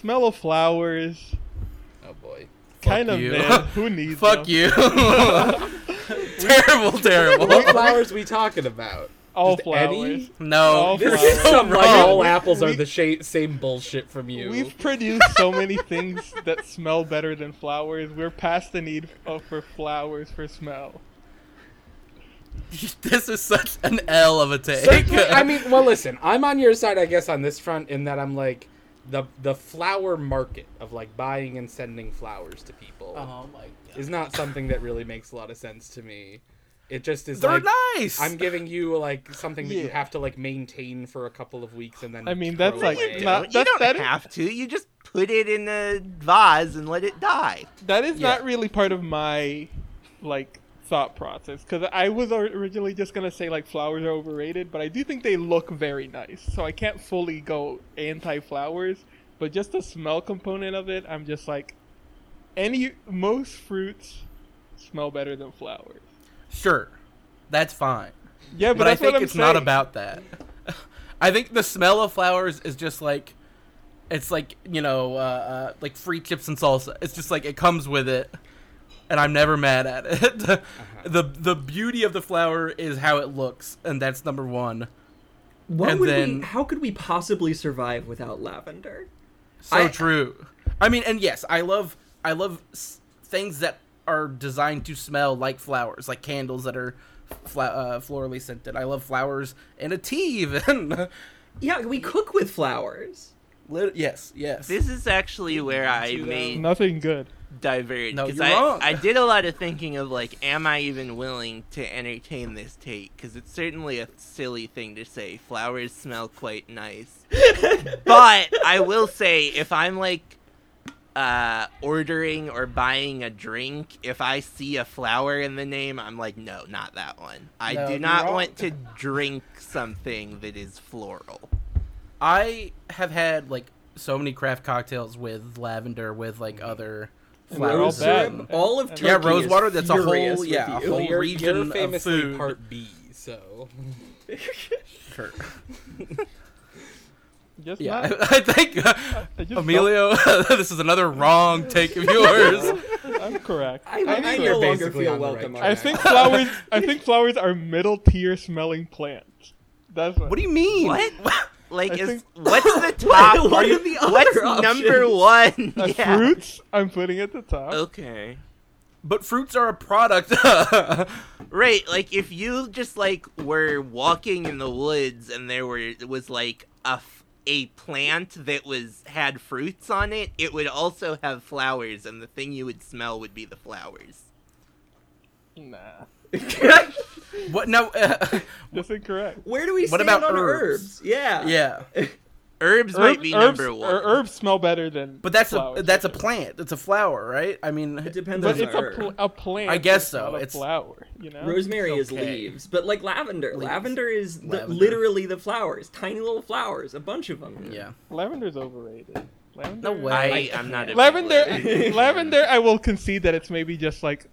smell of flowers, Oh boy. kind of you. man. Who needs it? Fuck them? you. terrible, terrible. What flowers we talking about? All Just flowers. any? No, All you're This is flowers. some like wrong. all apples are We- the sha- same bullshit from you. We've produced so many things that smell better than flowers. We're past the need of, for flowers for smell. this is such an L of a take. Certainly- I mean, well, listen, I'm on your side, I guess, on this front in that I'm like the the flower market of like buying and sending flowers to people oh my god, is not something that really makes a lot of sense to me. It just is they're like nice. I'm giving you like something that you have to like maintain for a couple of weeks and then. I mean, that's like away. not- you that's- don't that is- have to. You just put it in a vase and let it die. That is Yeah. not really part of my like thought process because I was originally just gonna say like flowers are overrated, but I do think they look very nice. So I can't fully go anti flowers, but just the smell component of it, I'm just like any most fruits smell better than flowers. sure, that's fine. Yeah, but, But, I think it's not about that. I think the smell of flowers is just like it's like you know uh, uh, like free chips and salsa. It's just like it comes with it, and I'm never mad at it. the The beauty of the flower is how it looks, and that's number one. What And would then- we? How could we possibly survive without lavender? So I- true. I mean, and yes, I love I love s- things that are designed to smell like flowers, like candles that are fla- uh, florally scented. I love flowers and a tea, even. Yeah, we cook with flowers. Lit- yes, yes. This is actually where I may Nothing good. Diverge No, because you're I. I did a lot of thinking of like, am I even willing to entertain this take? Because it's certainly a silly thing to say. Flowers smell quite nice, but I will say if I'm like uh ordering or buying a drink if i see a flower in the name i'm like no not that one i No, do not wrong. want to drink something that is floral I have had like so many craft cocktails with lavender, with like other flowers. all Rose bad. all of Turkey Yeah, rose water, that's a whole- yeah, a whole- you're, region you're of food. part B, so Sure. Just Yeah, not. I think uh, I Emilio, this is another wrong take of yours. I'm correct. I, I I, think no you're longer basically feel on the right welcome. I think flowers. I think flowers are middle tier smelling plants. That's what. What do you mean? what like I is think- what's the top what are the other what's options? number one Uh, Yeah. Fruits. I'm putting at the top. okay But fruits are a product. Right, like if you just like were walking in the woods and there were was like a f- a plant that was had fruits on it, it would also have flowers, and the thing you would smell would be the flowers. Nah, what? No. Uh, that's incorrect. Where do we What stand about on herbs? herbs? Yeah. yeah, Herbs might be herbs, number one. er- herbs smell better than. but that's flowers, a that's a I think. plant. It's a flower, right? I mean, It depends But on it's the a, herb. pl- a plant. I guess it's so, Not a it's- flower. You know. Rosemary is leaves, but like lavender. Leaves. Lavender is the, literally the flowers, tiny little flowers, a bunch of them. yeah. Lavender's overrated. Lavender. No way. I I'm not a Lavender. lavender. I will concede that it's maybe just like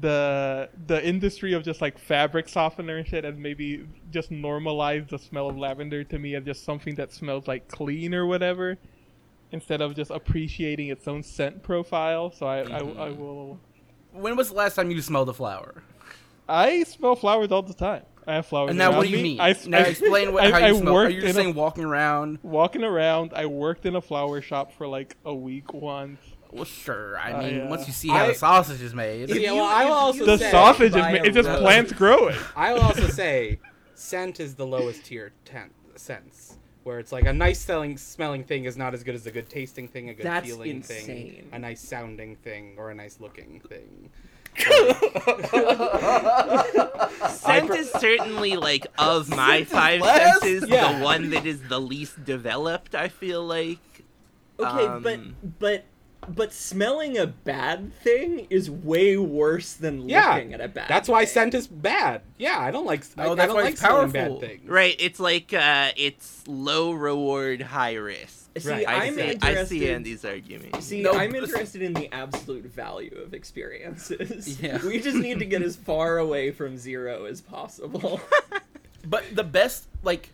the the industry of just like fabric softener and shit, and maybe just normalize the smell of lavender to me as just something that smells like clean or whatever, instead of just appreciating its own scent profile. So I I, Mm-hmm. I will. When was the last time you smelled a flower? I smell flowers all the time. I have flowers. And now, what do you me. mean? I, now, I- explain what, I- how you I smell. Are you just a- saying walking around? walking around. I worked in a flower shop for like a week once. Well, sure. I Uh, mean, yeah. once you see how I- the sausage is made. yeah. Well, I will also The say, sausage is buy ma- a it's just plants growing. I will also say, scent is the lowest tier ten- sense. Where it's like a nice smelling smelling thing is not as good as a good tasting thing, a good That's feeling thing, a nice sounding thing, or a nice looking thing. Scent per- is certainly like of my Scent five last? senses Yeah. the one that is the least developed. I feel like. Okay, Um, but but but smelling a bad thing is way worse than Yeah, looking at a bad. Thing. That's why thing. scent is bad. Yeah, I don't like. Oh, I that's don't why like it's smelling powerful. bad things. Right, it's like uh, it's low reward, high risk. See, Right. I I'm see, interested. I see Andy's argument. See, No, I'm interested in the absolute value of experiences. Yeah. We just need to get as far away from zero as possible. But the best, like,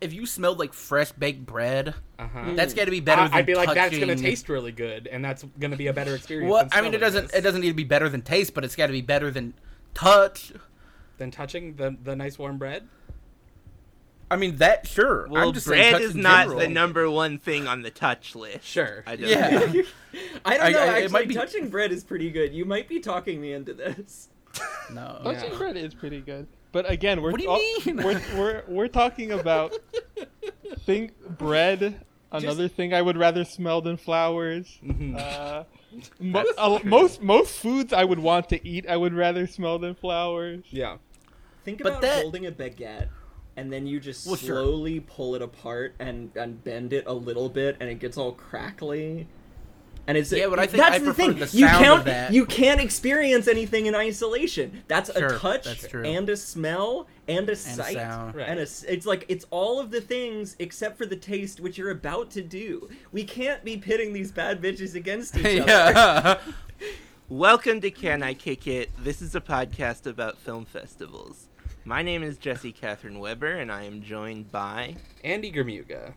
if you smelled like fresh baked bread, Uh-huh. that's got to be better. I, than I'd be like, that's gonna taste really good, and that's gonna be a better experience. Well, than I mean, it doesn't. this It doesn't need to be better than taste, but it's got to be better than touch. than touching the the nice warm bread. I mean, that sure. Well, I'm just saying bread touch is not general. the number one thing on the touch list. Sure. I don't Yeah. think. I don't know. I- it actually, might be- touching bread is pretty good. You might be talking me into this. no. Touching Yeah. bread is pretty good. But again, we're What do you all- mean? We're, we're we're talking about think bread. Another thing I would rather smell than flowers. Mhm. Uh, mo- uh, most most foods I would want to eat, I would rather smell than flowers. Yeah. Think But about that- holding a baguette and then you just Well, sure. slowly pull it apart and, and bend it a little bit and it gets all crackly. And it's Yeah, but I think that's I the prefer thing. the you sound can't of that. you can't experience anything in isolation. That's Sure, a touch that's true. and a smell and a sight sound. Right. and a s it's like it's all of the things except for the taste which you're about to do. We can't be pitting these bad bitches against each other. Welcome to Cannes I Kick It? This is a podcast about film festivals. My name is Jesse Catherine Weber, and I am joined by. Andy Germuga.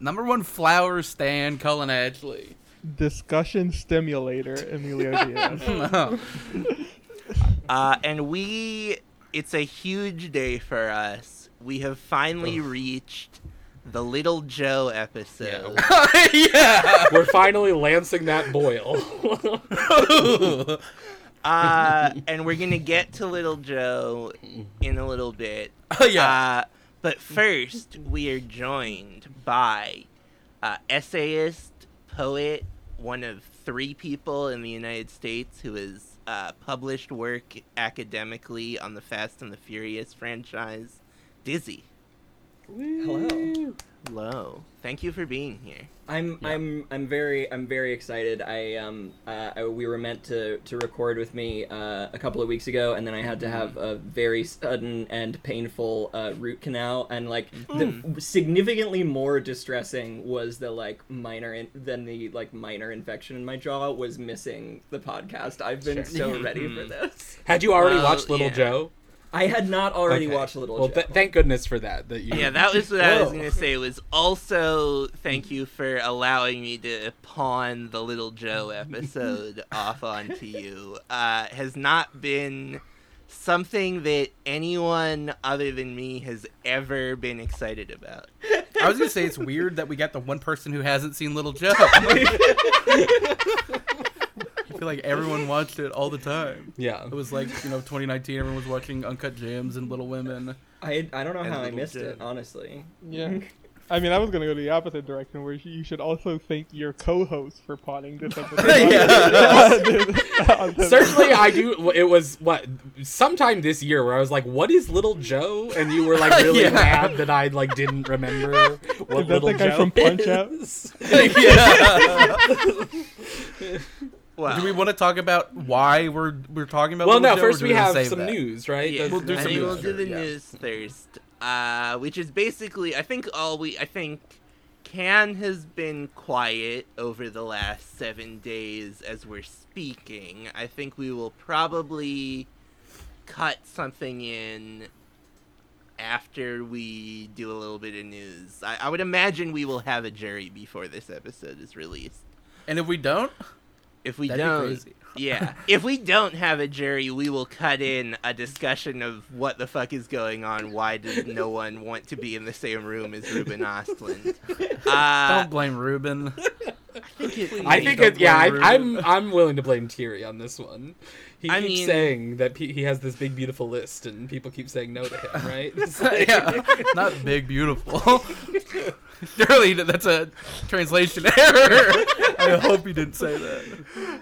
Number one flower stand, Cullen Ashley. Discussion stimulator, Emilio Diaz. No. Uh, and we. It's a huge day for us. We have finally reached the Little Joe episode. yeah. We're finally lancing that boil. Uh, and we're going to get to Little Joe in a little bit. Oh yeah. Uh, but first, we are joined by uh, essayist, poet, one of three people in the United States who has uh, published work academically on the Fast and the Furious franchise, Dizzy. Hello. Hello. Thank you for being here. I'm I'm I'm very I'm very excited. I um uh, I, we were meant to to record with me uh, a couple of weeks ago, and then I had to have a very sudden and painful uh, root canal, and like the significantly more distressing was the like minor in, than the like minor infection in my jaw was missing the podcast. I've been so ready for this. Had you already Well, watched Little yeah. Joe? I had not already Okay. watched Little Well, Joe. th- thank goodness for that. That you. Yeah, that was what I was going to say. Was also thank you for allowing me to pawn the Little Joe episode off onto you. Uh, has not been something that anyone other than me has ever been excited about. I was gonna say it's weird that we got the one person who hasn't seen Little Joe. I feel like everyone watched it all the time. Yeah. It was like you know 2019. Everyone was watching Uncut Gems and Little Women. I I don't know And how I missed Joe. it, honestly. Yeah. I mean, I was gonna go the opposite direction, where you should also thank your co-host for potting this episode. Yeah. Certainly, I do. It was what sometime this year where I was like, "What is Little Joe?" And you were like really Yeah. mad that I like didn't remember what Is that Little the guy Joe from Punch-Out? yeah. Well, Do we want to talk about why we're we're talking about? Well, Little no. First, we have some that? news, right? Yeah, We'll do I some news we'll do the yeah. news first, uh, which is basically, I think all we, I think, Cannes has been quiet over the last seven days as we're speaking. I think we will probably cut something in after we do a little bit of news. I, I would imagine we will have a jury before this episode is released. And if we don't, If we That'd don't, crazy. yeah. If we don't have a jury, we will cut in a discussion of what the fuck is going on. Why does no one want to be in the same room as Ruben Ostlund? Uh, don't blame Ruben. I think Don't it. Yeah, I, blame I'm. I'm willing to blame Thierry on this one. He I keeps mean- saying that pe- he has this big, beautiful list, and people keep saying no to him. Right? Like- yeah, not big, beautiful. Surely that's a translation error. I hope he didn't say that.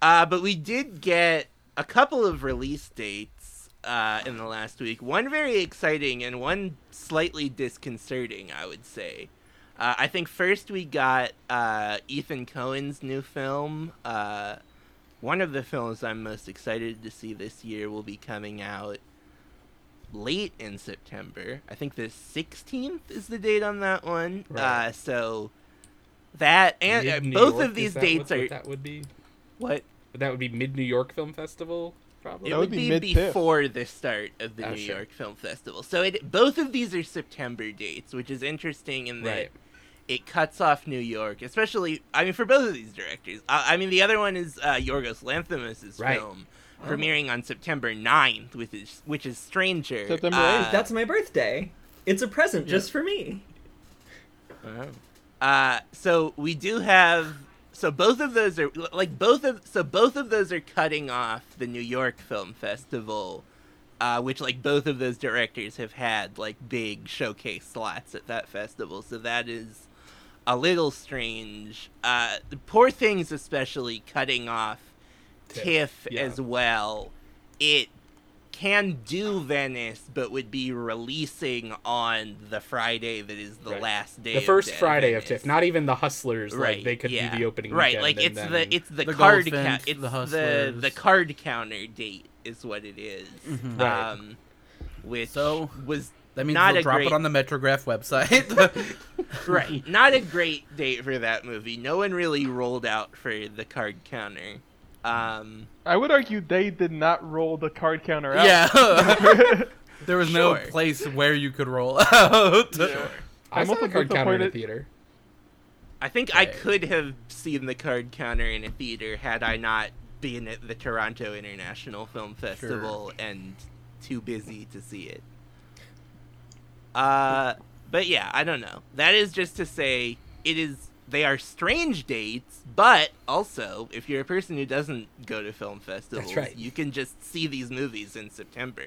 Uh, but we did get a couple of release dates uh, in the last week. One very exciting and one slightly disconcerting, I would say. Uh, I think first we got uh, Ethan Coen's new film. Uh, one of the films I'm most excited to see this year will be coming out late in September. I think the 16th is the date on that one. Right. Uh, so that and uh, both York, of these is that dates what, are what that would be. what That would be Mid New York Film Festival, probably. it would would be, be before the start of the Oh, New sure. York Film Festival. So it both of these are September dates, which is interesting in that Right. it cuts off New York, especially. I mean, for both of these directors. Uh, I mean, the other one is uh, Yorgos Lanthimos' Right. film, premiering on September 9th, which is which is Stranger. September Uh, 8th. That's my birthday. It's a present just for me. Uh, so we do have. So both of those are like both of so both of those are cutting off the New York Film Festival, uh, which like both of those directors have had like big showcase slots at that festival. So that is a little strange. Uh, the poor things especially cutting off TIFF, TIFF yeah. as well. It can do Venice, but would be releasing on the Friday that is the Right. last day. The of first Dead Friday of TIFF, not even the Hustlers. Right, Like they could yeah. do the opening. Right, like it's the it's the, The card Goldfinch, count. It's the the the card counter date is what it is. Mhm. Right. Um, which So, was That means not we'll a drop great it on the Metrograph website. right. Not a great date for that movie. No one really rolled out for the card counter. Um, I would argue they did not roll the card counter out. yeah. there was no place where you could roll out. I I'm saw also the card counter in a theater. I think I could have seen the card counter in a theater had I not been at the Toronto International Film Festival and too busy to see it. Uh, but yeah, I don't know. That is just to say it is they are strange dates, but also if you're a person who doesn't go to film festivals, right. you can just see these movies in September,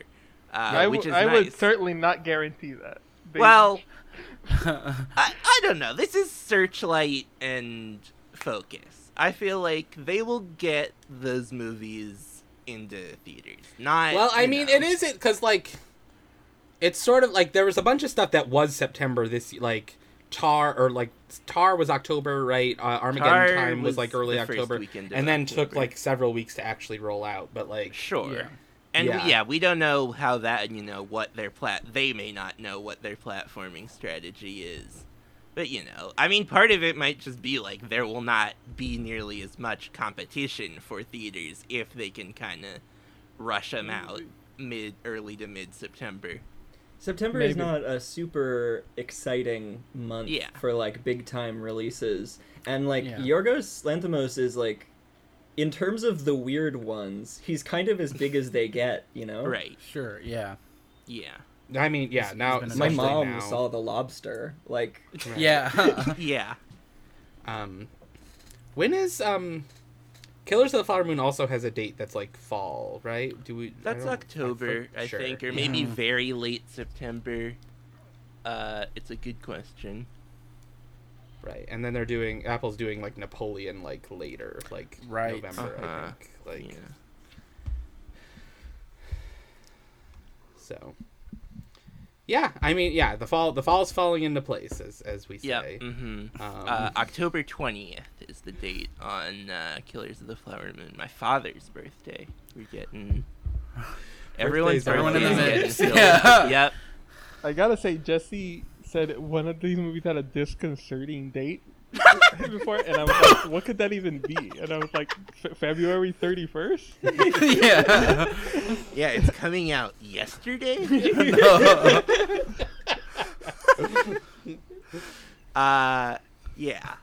uh, I, which w- is I nice. would certainly not guarantee that. They- Well, I, I don't know. This is Searchlight and Focus. I feel like they will get those movies into theaters. Not Well, I mean, know. it isn't because like it's sort of like there was a bunch of stuff that was September this like Tar or like Tar was October, right? Uh, Armageddon Tar Time was, was like early October, weekend and then took like several weeks to actually roll out. But like, Sure. Yeah. And Yeah. We, yeah, we don't know how that you know what their plat. They may not know what their platforming strategy is. But you know, I mean, part of it might just be like there will not be nearly as much competition for theaters if they can kind of rush them out mid, early to mid September. September is not a super exciting month Yeah. for like big time releases. And like Yeah. Yorgos Lanthimos is like in terms of the weird ones, he's kind of as big as they get, you know? Right? sure, yeah. Yeah. I mean, yeah. He's- Now, he's My mom now, saw the lobster. Like Right. Yeah. yeah. Um, when is um, Killers of the Flower Moon also has a date that's like fall, right? Do we? That's don't- October, I sure. think, or maybe Yeah. very late September. Uh, it's a good question. Right, and then they're doing Apple's doing like Napoleon like later, like Right. November, I Uh-huh. think. Like Yeah. so. Yeah, I mean, yeah, the fall the fall's falling into place as as we Yep. say. hmm Um, Uh, October twentieth is the date on uh, Killers of the Flower Moon. My father's birthday. We're getting everyone's Birthdays are birthday in the is mix. Yeah. Yep. I gotta say, Jesse said one of these movies had a disconcerting date before, and I was like, "What could that even be?" And I was like, "February 31st." yeah. Yeah, it's coming out yesterday. No. Uh, yeah.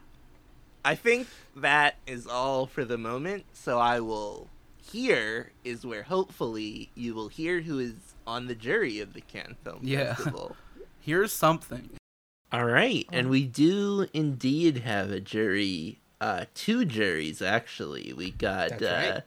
I think that is all for the moment. So I will. Here is where hopefully you will hear who is on the jury of the Cannes Film Yeah. Festival. Here's something. All right, and we do indeed have a jury, uh, two juries actually. We got uh, right.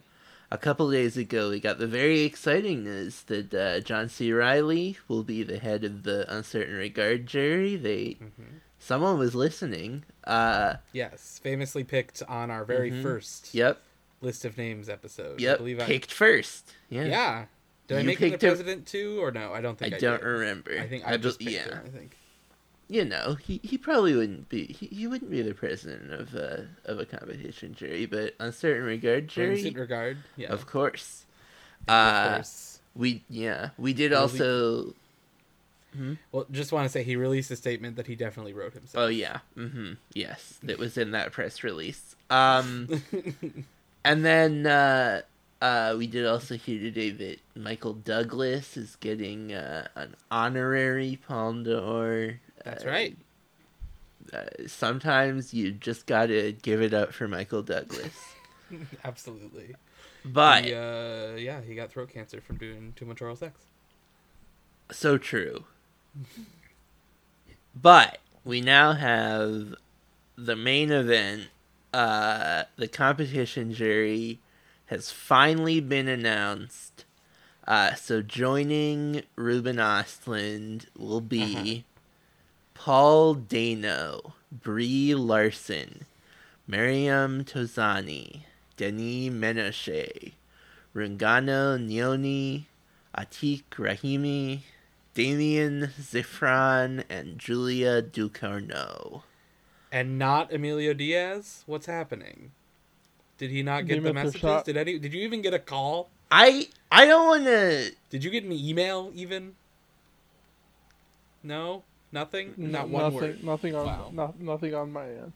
a couple days ago. We got the very exciting news that uh, John C. Reilly will be the head of the Un Certain Regard jury. They, Mhm. someone was listening. Uh, Yes, famously picked on our very Mhm. first yep, list of names episode. I yep, believe I, picked first. Yeah, Yeah. Did I make him the president too, or no? I don't think I, don't did. remember. I think I I just picked yeah. him, I think. You know, he, he probably wouldn't be he, he wouldn't be the president of a of a competition jury, but Un Certain Regard, In jury, certain regard, yeah. of course. Of Uh, course. we yeah we did Well, we- also. Well, just want to say he released a statement that he definitely wrote himself. Oh yeah, mm-hmm. yes, that was in that press release. Um, and then uh, uh, we did also hear today that Michael Douglas is getting uh, an honorary Palme d'Or. That's Uh, right. Uh, sometimes you just gotta give it up for Michael Douglas. Absolutely. But He, uh, yeah, he got throat cancer from doing too much oral sex. so true. but we now have the main event. Uh, the competition jury has finally been announced. Uh, so joining Ruben Ostlund will be Paul Dano, Brie Larson, Maryam Touzani, Denis Menochet, Rungano Nyoni, Atiq Rahimi, Damián Szifron, and Julia Ducournau. And not Emilio Diaz? What's happening? Did he not get Name the messages? Did any did you even get a call? I I don't want to. Did you get an email even? No? Nothing? Not one nothing, word. Nothing on Wow. no, nothing on my end.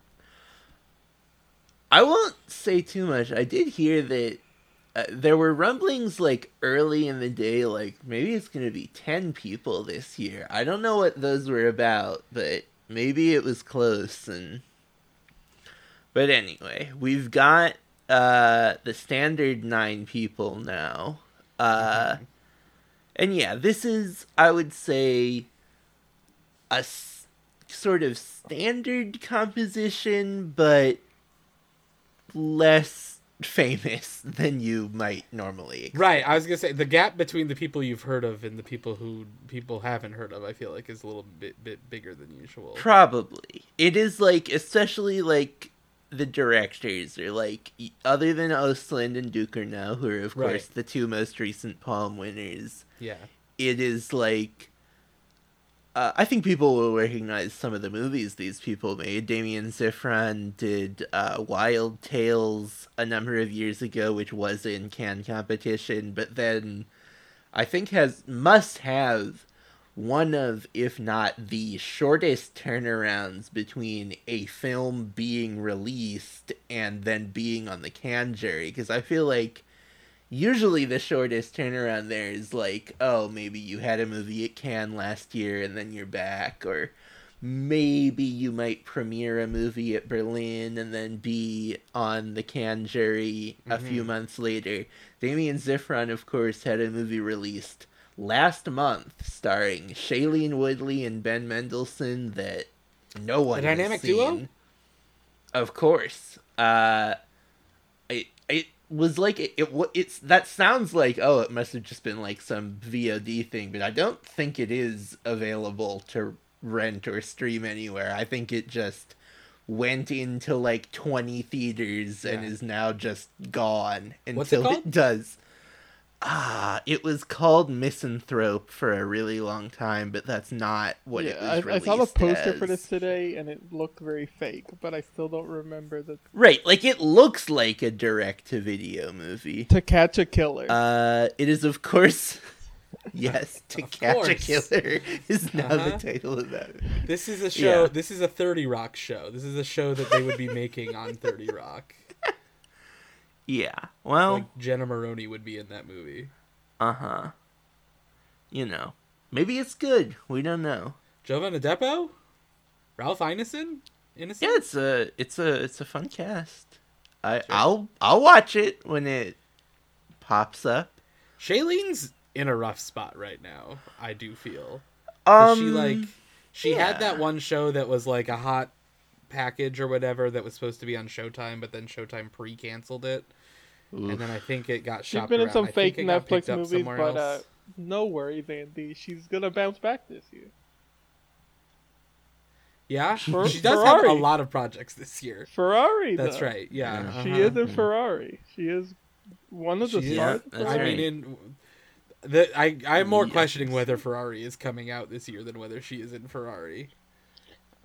I won't say too much. I did hear that uh, there were rumblings like early in the day, like maybe it's gonna be ten people this year. I don't know what those were about, but maybe it was close. And but anyway, we've got uh the standard nine people now. Uh, and yeah, this is I would say a s- sort of standard composition, but less famous than you might normally expect. Right, I was gonna say the gap between the people you've heard of and the people who people haven't heard of, I feel like is a little bit bit bigger than usual. Probably. It is like, especially like the directors are like, other than Ostlund and Ducournau, who are of Right. course the two most recent Palm winners. Yeah. It is like, uh, I think people will recognize some of the movies these people made. Damián Szifron did uh, Wild Tales a number of years ago, which was in Cannes competition, but then I think has must have one of, if not the shortest turnarounds between a film being released and then being on the Cannes jury. Because I feel like usually the shortest turnaround there is like, oh, maybe you had a movie at Cannes last year and then you're back, or maybe you might premiere a movie at Berlin and then be on the Cannes jury a few months later. Damián Szifron, of course, had a movie released last month starring Shailene Woodley and Ben Mendelsohn that no one has dynamic duo? Of course. Uh it it was like it, it it's that sounds like oh it must have just been like some VOD thing, but I don't think it is available to rent or stream anywhere. I think it just went into like 20 theaters and is now just gone What's it until called? does. Ah, it was called Misanthrope for a really long time, but that's not what it yeah, was I, I saw the released poster for this today, and it looked very fake. But I still don't remember the Right, like it looks like a direct-to-video movie. To Catch a Killer. Uh, it is of course, yes, To Of Catch a. Killer is now the Uh-huh. title of that. This is a show. Yeah. This is a Thirty Rock show. This is a show that they would be making on Thirty Rock. Yeah, well, Like Jenna Maroney would be in that movie. uh huh. You know, maybe it's good. We don't know. Jovan Adepo, Ralph Ineson, Innocent. Yeah, it's a it's a it's a fun cast. I I'll I'll watch it when it pops up. Shailene's in a rough spot right now. I do feel. Um, she like she had that one show that was like a hot package or whatever that was supposed to be on Showtime, but then Showtime pre-canceled it, and then I think it got She's shopped been in some I fake think it got picked Netflix up movies, but uh, no worries, Andy. She's gonna bounce back this year. yeah, Fer- she does have a lot of projects this year. Ferrari. That's though. right. Yeah, She uh-huh. is in Ferrari. She is one of the She is- stars. of I mean, in, the, I I'm more Yeah. questioning whether Ferrari is coming out this year than whether she is in Ferrari.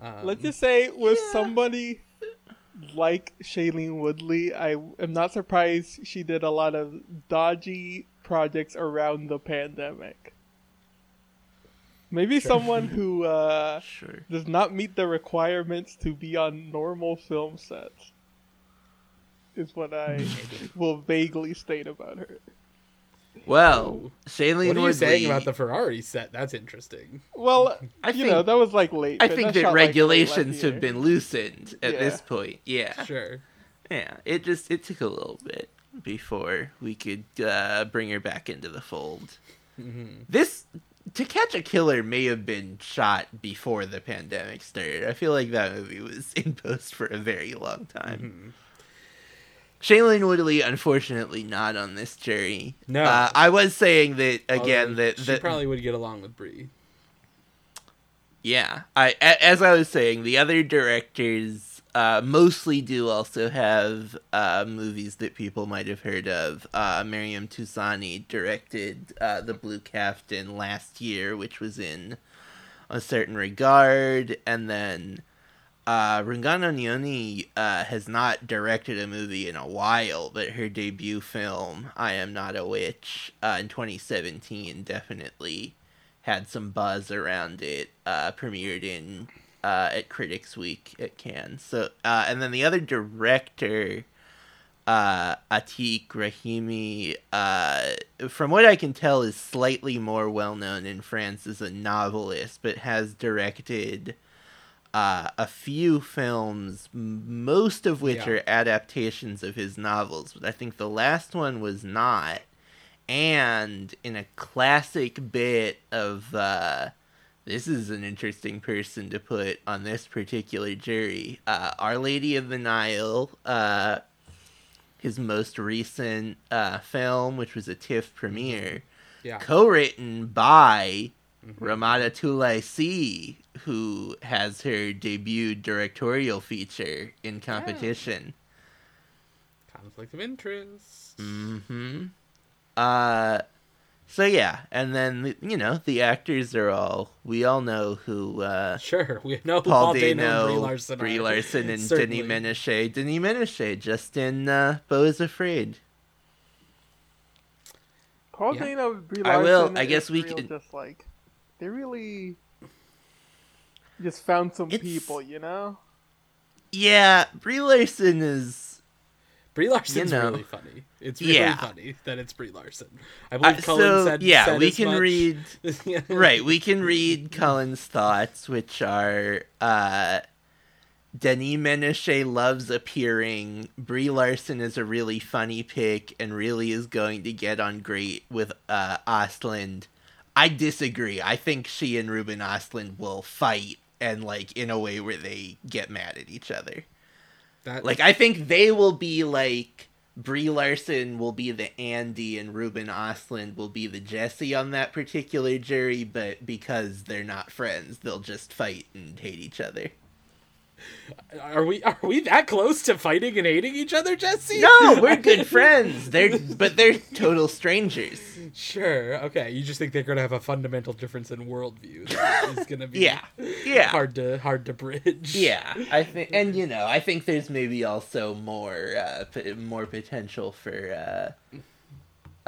Um, Let's just say with somebody like Shailene Woodley, I am not surprised she did a lot of dodgy projects around the pandemic. Maybe someone who uh, Sure. does not meet the requirements to be on normal film sets is what I will vaguely state about her. Well, Shailene what are you Woodley. saying about the Ferrari set? That's interesting. Well, I you think- know that was like late. I think that that shot, like, regulations have been loosened at Yeah. this point. Yeah. Sure. Yeah. It just it took a little bit before we could uh, bring her back into the fold. Mm-hmm. This To Catch a Killer may have been shot before the pandemic started. I feel like that movie was in post for a very long time. Mm-hmm. Shailene Woodley, unfortunately, not on this jury. No. uh, I was saying that again. Although that she that probably would get along with Brie. Yeah, I a- as I was saying, the other directors uh, mostly do also have uh, movies that people might have heard of. Uh, Maryam Touzani directed uh, The Blue Caftan last year, which was in a certain regard, and then uh, Rungano Nyoni uh, has not directed a movie in a while, but her debut film, I Am Not a Witch, uh, in 2017, definitely had some buzz around it. Uh, premiered in uh, at Critics Week at Cannes. So, uh, and then the other director, uh, Atiq Rahimi, from what I can tell, is slightly more well known in France as a novelist, but has directed uh, a few films, most of which Yeah. are adaptations of his novels. But I think the last one was not. And in a classic bit of, uh, this is an interesting person to put on this particular jury, uh, Our Lady of the Nile, uh, his most recent uh, film, which was a TIFF premiere, Yeah. co-written by Ramata-Toulaye Sy, who has her debut directorial feature in competition. Conflict of interest. Mm-hmm. Uh, so yeah, and then you know the actors are all we all know who uh, Sure, we know Paul, Paul Dano and Brie Larson Brie. Larson, and Certainly. Denis Menochet. Denis Menochet just in uh, Beau is Afraid. Paul Yeah. Dano, Brie I will- I guess we can. could- just like they really just found some It's- people, you know. Yeah, Brie Larson is Brie Larson's You know. really funny. It's really Yeah. funny that it's Brie Larson. I uh, believe Cullen so. said yeah, said we as can much. read. right, we can read Cullen's thoughts, which are uh, Denis Menochet loves appearing. Brie Larson is a really funny pick and really is going to get on great with uh, Ostlund. I disagree. I think she and Ruben Ostlund will fight and like in a way where they get mad at each other. That, Like I think they will be like Brie Larson will be the Andy and Ruben Ostlund will be the Jesse on that particular jury, but because they're not friends, they'll just fight and hate each other. Are we are we that close to fighting and hating each other, Jesse? No, we're good friends. They're but they're total strangers. Sure. Okay. You just think they're gonna have a fundamental difference in worldview It's gonna be Yeah. Yeah. hard to hard to bridge. Yeah, I think, and you know, I think there's maybe also more, uh, p- more potential for uh,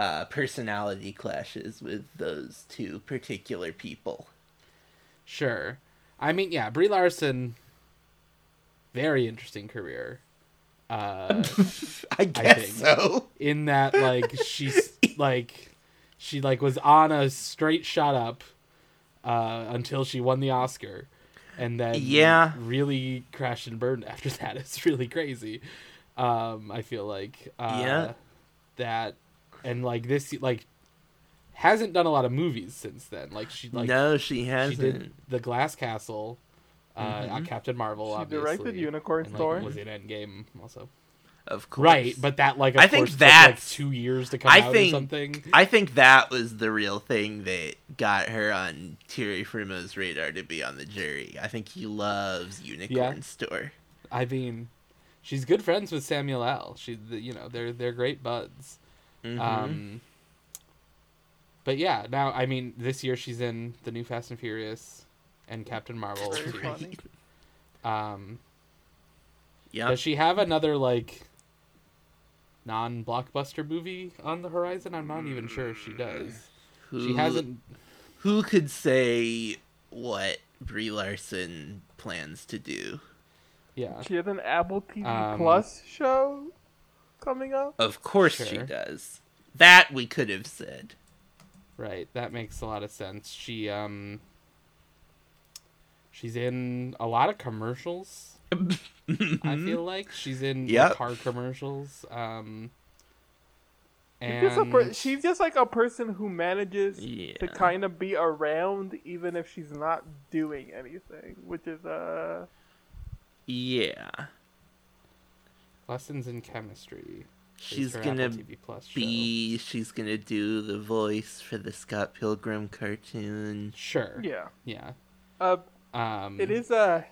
uh, personality clashes with those two particular people. Sure. I mean, yeah, Brie Larson. Very interesting career. Uh, I guess think. so. in that like she's like she like was on a straight shot up uh until she won the oscar and then Yeah. really crashed and burned after that it's really crazy um i feel like uh Yeah. that and like this like hasn't done a lot of movies since then like she like no, she she hasn't. did the glass castle uh Mhm. captain marvel She obviously directed Unicorn and, like, Store. was in endgame also Of course. Right, but that like of I think course took, like two years to come I out think- or something. I think that was the real thing that got her on Thierry Frémaux's radar to be on the jury. I think he loves Unicorn Yeah. Store. I mean, she's good friends with Samuel L. She, you know, they're they're great buds. Mhm. Um, but yeah, now I mean, this year she's in the new Fast and Furious and Captain Marvel. Very funny. Um, Yeah. does she have another like non-blockbuster movie on the horizon? I'm not even sure if she does. She Who- hasn't. Who could say what Brie Larson plans to do? Yeah. She has an Apple TV Um, Plus show coming up. Of course she does. That we could have said. Right, that makes a lot of sense. She um she's in a lot of commercials. I feel like she's in like, Yep. car commercials. Um She's and just, per- she's just like a person who manages Yeah. to kind of be around even if she's not doing anything, which is uh Yeah. lessons in chemistry. She's gonna Apple TV Plus show. be she's gonna do the voice for the Scott Pilgrim cartoon. sure. yeah. Yeah. Uh Um it is a.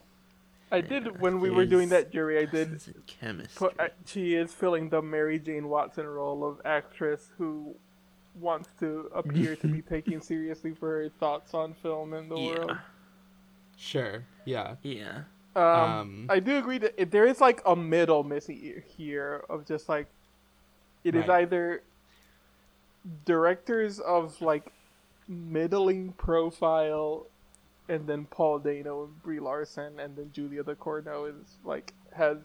I I did when we were doing that jury I did Lessons in chemistry. put uh, she is filling the Mary Jane Watson role of actress who wants to appear to be taken seriously for her thoughts on film and the world. yeah. Sure. Yeah. Yeah. Um, Um, I do agree that it, there is like a middle missing here- here of just like it is Right. either directors of like middling profile and then Paul Dano and Brie Larson and then Julia Ducournau is like has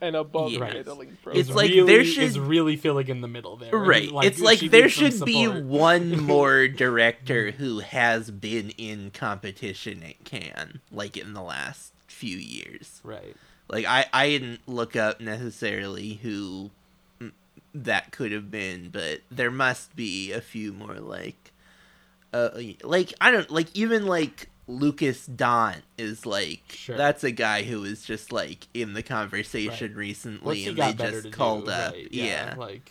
an above Yeah. Right. middling profile. It's like really, there is should- really filling in the middle there. Right. Like, it's like there should be one more director who has been in competition at Cannes, like in the last few years. Right. Like I, I didn't look up necessarily who that could have been, but there must be a few more like, uh, like I don't like even like Lukas Dhont is like Sure. that's a guy who was just like in the conversation What's recently, and they just called do? up, Right, yeah. Like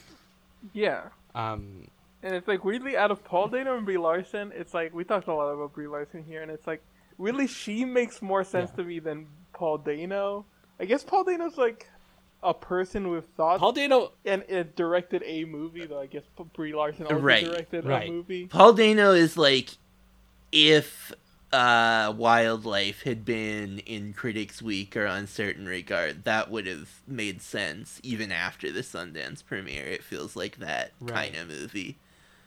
yeah. um And it's like weirdly out of Paul Dano and Brie Larson, it's like we talked a lot about Brie Larson here, and it's like really she makes more sense Yeah. to me than Paul Dano. I guess Paul Dano's like a person with thoughts, Paul Dano and it directed a movie. Though I guess Brie Larson also Right, directed right. a movie. Paul Dano is like if uh wildlife had been in critics week or Un Certain Regard that would have made sense even after the sundance premiere it feels like that Right. kind of movie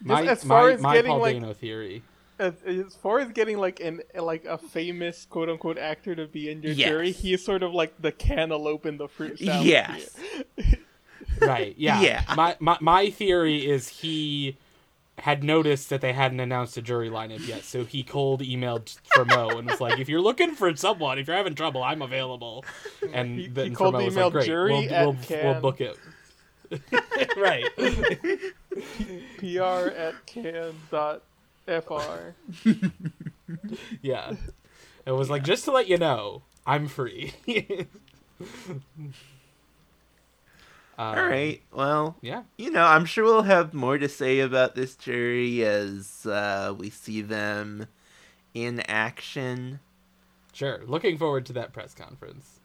my, as far my, as my getting, Paul like- Dano theory. As, as far as getting like an like a famous quote unquote actor to be in your Yes. jury, he is sort of like the cantaloupe in the fruit salad. Yes. Right. Yeah. Yeah. My, my my theory is he had noticed that they hadn't announced a jury lineup yet, so he cold emailed Frémaux and was like, "If you're looking for someone, if you're having trouble, I'm available." And He- then he cold Frémaux was emailed like, "Great, jury we'll, at we'll, we'll book it." right. PR at can dot fr. Yeah. It was like just to let you know, I'm free. all right well Yeah. you know i'm sure we'll have more to say about this jury as uh we see them in action Sure. Looking forward to that press conference.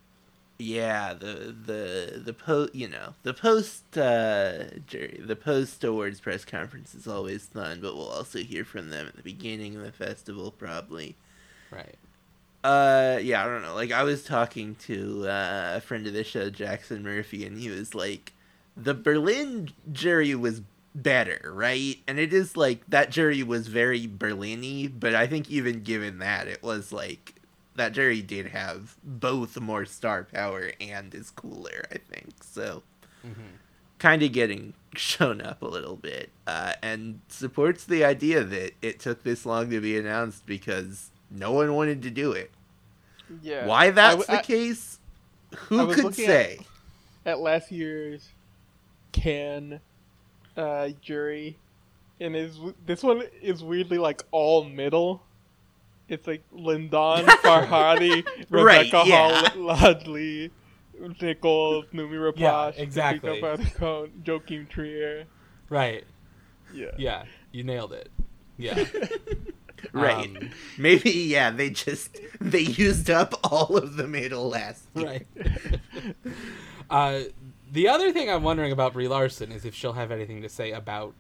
Yeah, the the the post, you know, the post uh jury, the post awards press conference is always fun, but we'll also hear from them at the beginning of the festival probably. Right. Uh yeah, I don't know. Like I was talking to uh, a friend of the show Jackson Murphy and he was like the Berlin jury was better, right? And it is like that jury was very Berlin-y, but I think even given that it was like that jury did have both more star power and is cooler, I think. So kind of getting shown up a little bit uh, and supports the idea that it took this long to be announced because no one wanted to do it. Yeah. Why I that's w- the I- case, I who was could say? at last year's Cannes uh, jury, and is this one is weirdly like all middle. It's like Lyndon Farhadi, Right, Rebecca yeah. Hall, Ladj Ly, Nichols, Noomi Rapace, Yeah, exactly. Joachim Trier. Right. Yeah. Yeah. You nailed it. Yeah. Right. Um, Maybe yeah, they just they used up all of the middle last year. right. uh, the other thing I'm wondering about Brie Larson is if she'll have anything to say about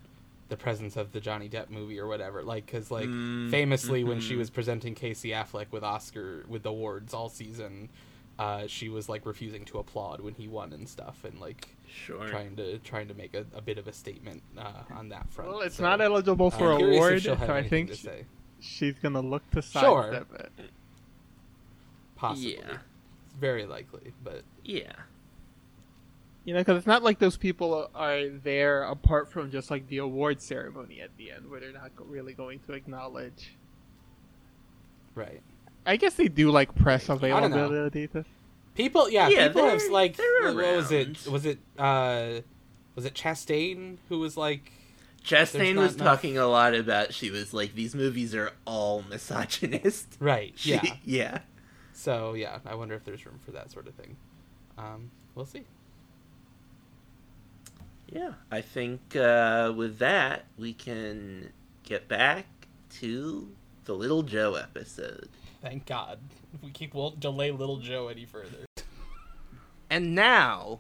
the presence of the Johnny Depp movie or whatever. Like, because like Mm, famously when she mhm. was presenting Casey Affleck with Oscar with awards all season, uh, she was like refusing to applaud when he won and stuff, and like Sure. trying to trying to make a, a bit of a statement uh, on that front. Well, it's So, not eligible uh, for I'm award, so I think to sh- say. She's gonna look to Sure. sidestep it. possibly. Yeah. It's very likely, but Yeah. You know, because it's not like those people are there apart from just like the award ceremony at the end, where they're not really going to acknowledge. right. I guess they do like press don't know. availability. To... People, yeah, Yeah, people have like, what was it? Was it uh, was it Chastain who was like, Chastain was enough- talking a lot about she was like these movies are all misogynist. right? She- Yeah. yeah. So yeah, I wonder if there's room for that sort of thing. Um, we'll see. Yeah. I think uh, with that we can get back to the Little Joe episode. Thank God. We keep won't delay Little Joe any further. And now,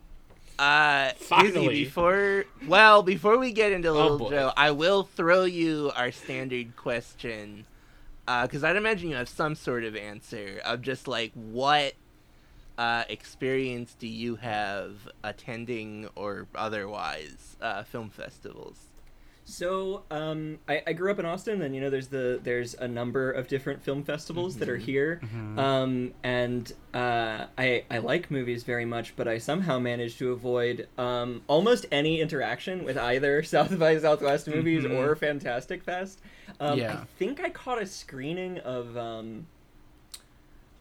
uh, Finally. Dizzy, before well, before we get into Little boy. Joe, I will throw you our standard question, because I'd imagine you have some sort of answer of just like what uh, experience do you have attending or otherwise uh, film festivals? So, um, I, I grew up in Austin, and you know, there's the there's a number of different film festivals that are here, um, and uh, I I like movies very much, but I somehow managed to avoid um, almost any interaction with either South by Southwest movies or Fantastic Fest. Um, Yeah. I think I caught a screening of. Um,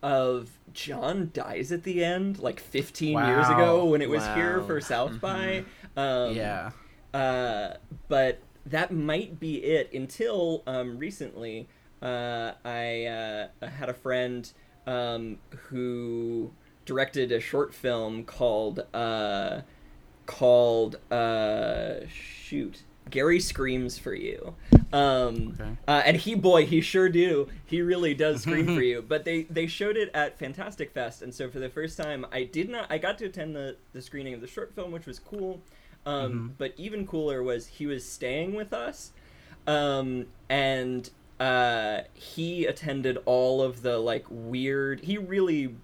of John dies at the end, like 15 years ago when it was here for South by. Um, yeah. uh, but that might be it until um, recently. Uh, I uh, had a friend um, who directed a short film called uh, called uh, shoot Gary screams for you. Um, Okay. uh, and he, boy, he sure do. He really does scream for you. But they they showed it at Fantastic Fest, and so for the first time, I did not. I got to attend the the screening of the short film, which was cool. Um, But even cooler was he was staying with us, um, and uh, he attended all of the like weird. He really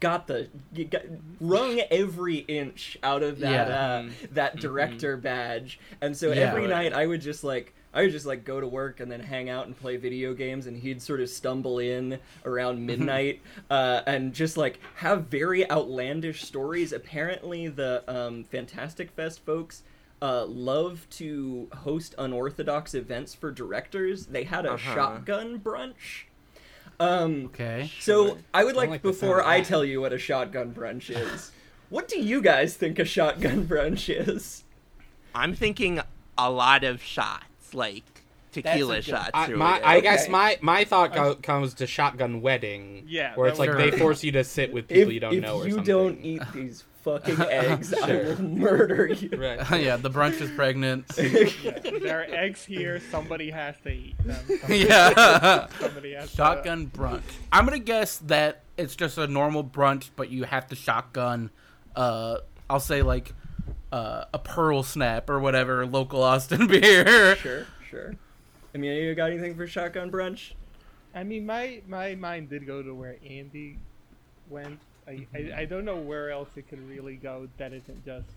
got the got, wrung every inch out of that Yeah. uh, that director badge, and so Yeah. every Right. night I would just like. I would just like go to work and then hang out and play video games, and he'd sort of stumble in around midnight uh, and just like have very outlandish stories. Apparently, the um, Fantastic Fest folks uh, love to host unorthodox events for directors. They had a Uh-huh. shotgun brunch. Um, Okay. so I would like, like before I tell you what a shotgun brunch is. what do you guys think a shotgun brunch is? I'm thinking a lot of shots, like tequila good- shots. I, my, whatever. I guess my my thought co- comes to shotgun wedding. Yeah, where it's like would- they force you to sit with people if you don't if know or you something. don't eat these fucking eggs, I Sure. will murder you. Right. yeah, the brunch is pregnant. there are eggs here. Somebody has to eat them. Somebody, yeah. somebody has Shotgun brunch. I'm gonna guess that it's just a normal brunch, but you have to shotgun. Uh, I'll say like uh, a pearl snap or whatever local Austin beer. Sure, sure. I mean, you got anything for shotgun brunch? I mean, my my mind did go to where Andy went. I, I, I don't know where else it could really go that isn't just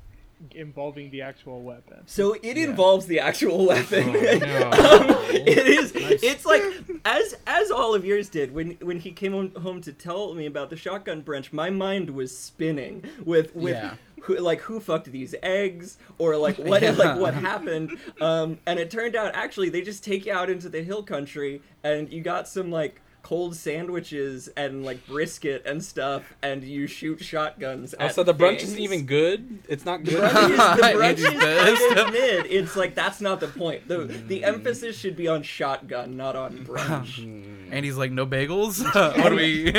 involving the actual weapon. So it involves the actual weapon. Oh, no. um, it is. It's like as as all of yours did when when he came home, home to tell me about the shotgun brunch. My mind was spinning with with. Yeah. Who, like who fucked these eggs or like what Yeah. like what happened um and it turned out actually they just take you out into the hill country and you got some like cold sandwiches and like brisket and stuff and you shoot shotguns Oh, at so the brunch things. isn't even good. It's not The good. brunch is, the brunch is pissed. kind of mid. It's like that's not the point. The the mm. emphasis should be on shotgun, not on brunch. Mm. And he's like, no bagels. what do we?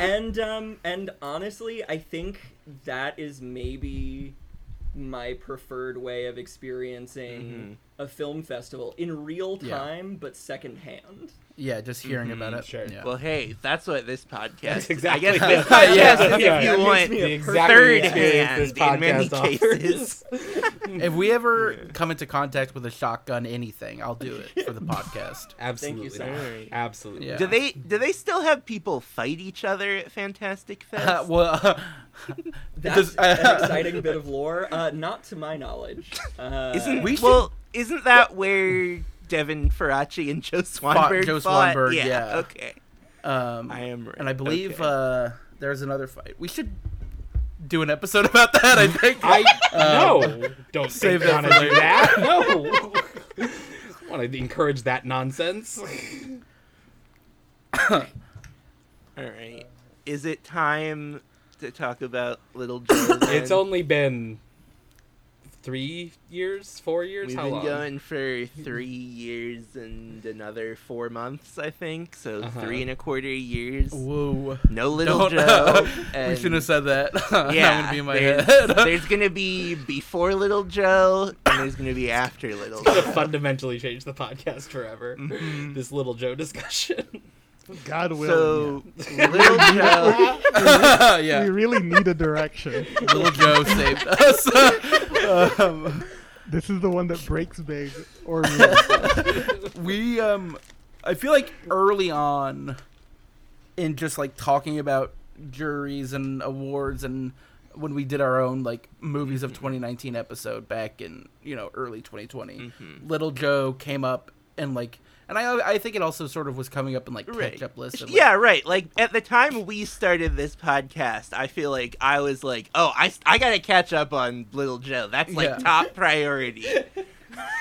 and um and honestly, I think that is maybe my preferred way of experiencing mm-hmm. a film festival in real Yeah. time, but secondhand. Yeah, just hearing about it. sure. Yeah. Well, hey, that's what this podcast. That's is. exactly I guess this podcast Yeah. Yeah. if you want the third hand in many podcast cases. if we ever come into contact with a shotgun, anything, I'll do it for the podcast. Absolutely. Sam. Alright. Absolutely. Yeah. Do they do they still have people fight each other at Fantastic Fest? Uh, well, That's Does- an exciting bit of lore. Uh, not to my knowledge. Uh, isn't we should- well? Isn't that where Devin Faraci and Joe Swanberg Joe fought? Swanberg, Yeah. yeah. Okay. um, I am right. and I believe Okay. uh, there's another fight. We should do an episode about that. I think. I no. Don't save think that wanna for later. that. No. want to encourage that nonsense. All right. Is it time to talk about Little Joe? It's only been three years, four years. We've How been long? going for three years and another four months, I think. So Uh-huh. three and a quarter years. Whoa. No little Don't- Joe. we shouldn't have said that. that Yeah, would be in my there's, head. there's gonna be before Little Joe, and there's gonna be after Little It's gonna Joe. fundamentally change the podcast forever. Mm-hmm. This little Joe discussion. God willing. So Little Joe, yeah. we really need a direction. Little Joe saved us. Um, This is the one that breaks big, or we um I feel like early on in just like talking about juries and awards and when we did our own like movies of 2019 episode back in you know early 2020 little joe came up and like and i i think it also sort of was coming up in like Right. catch up lists like, yeah, right. Like at the time we started this podcast, I feel like I was like, "Oh, I, I gotta catch up on Little Joe. That's like Yeah. top priority."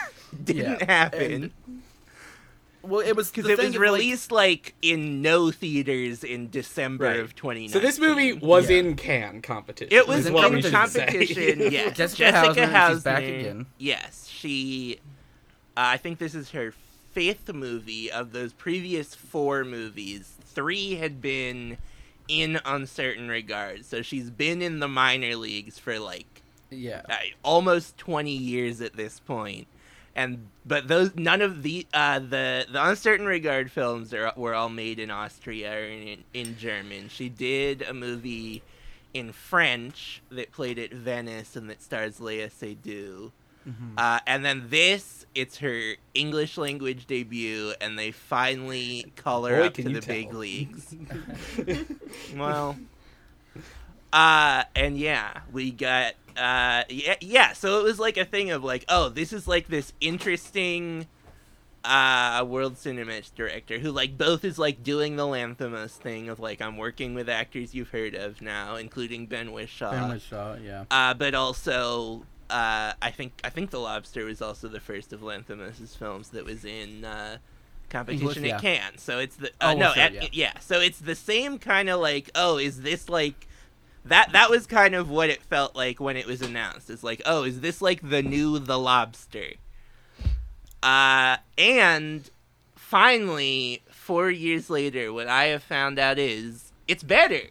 Didn't Yeah, happen and well it was because it was of, like- released like, in no theaters in December Right. of 2019. So this movie was Yeah. in Cannes competition. It was is in what we should competition. say. Yes, Jessica Hausner, she's back again. Yes, she. Uh, I think this is her fifth movie of those previous four movies. Three had been in Un Certain Regards, so she's been in the minor leagues for like yeah uh, almost 20 years at this point and but those none of the uh the the Un Certain Regard films are were all made in austria or in, in german she did a movie in french that played at venice and that stars Léa Seydoux. Uh, and then this, it's her English language debut, and they finally call her Boy, up to the you big leagues. well, uh, and yeah, we got uh, yeah, yeah. So it was like a thing of like, oh, this is like this interesting uh world cinema director who like both is like doing the Lanthimos thing of like I'm working with actors you've heard of now, including Ben Whishaw. Ben Whishaw, yeah Uh, but also, uh, I think I think The Lobster was also the first of Lanthimos' films that was in uh, competition English, at Cannes. So it's the Oh, uh, well, no, sure, at, yeah. So it's the same kind of like, oh, is this like that? That was kind of what it felt like when it was announced. It's like, oh, is this like the new The Lobster? Uh, and finally, four years later, what I have found out is it's better.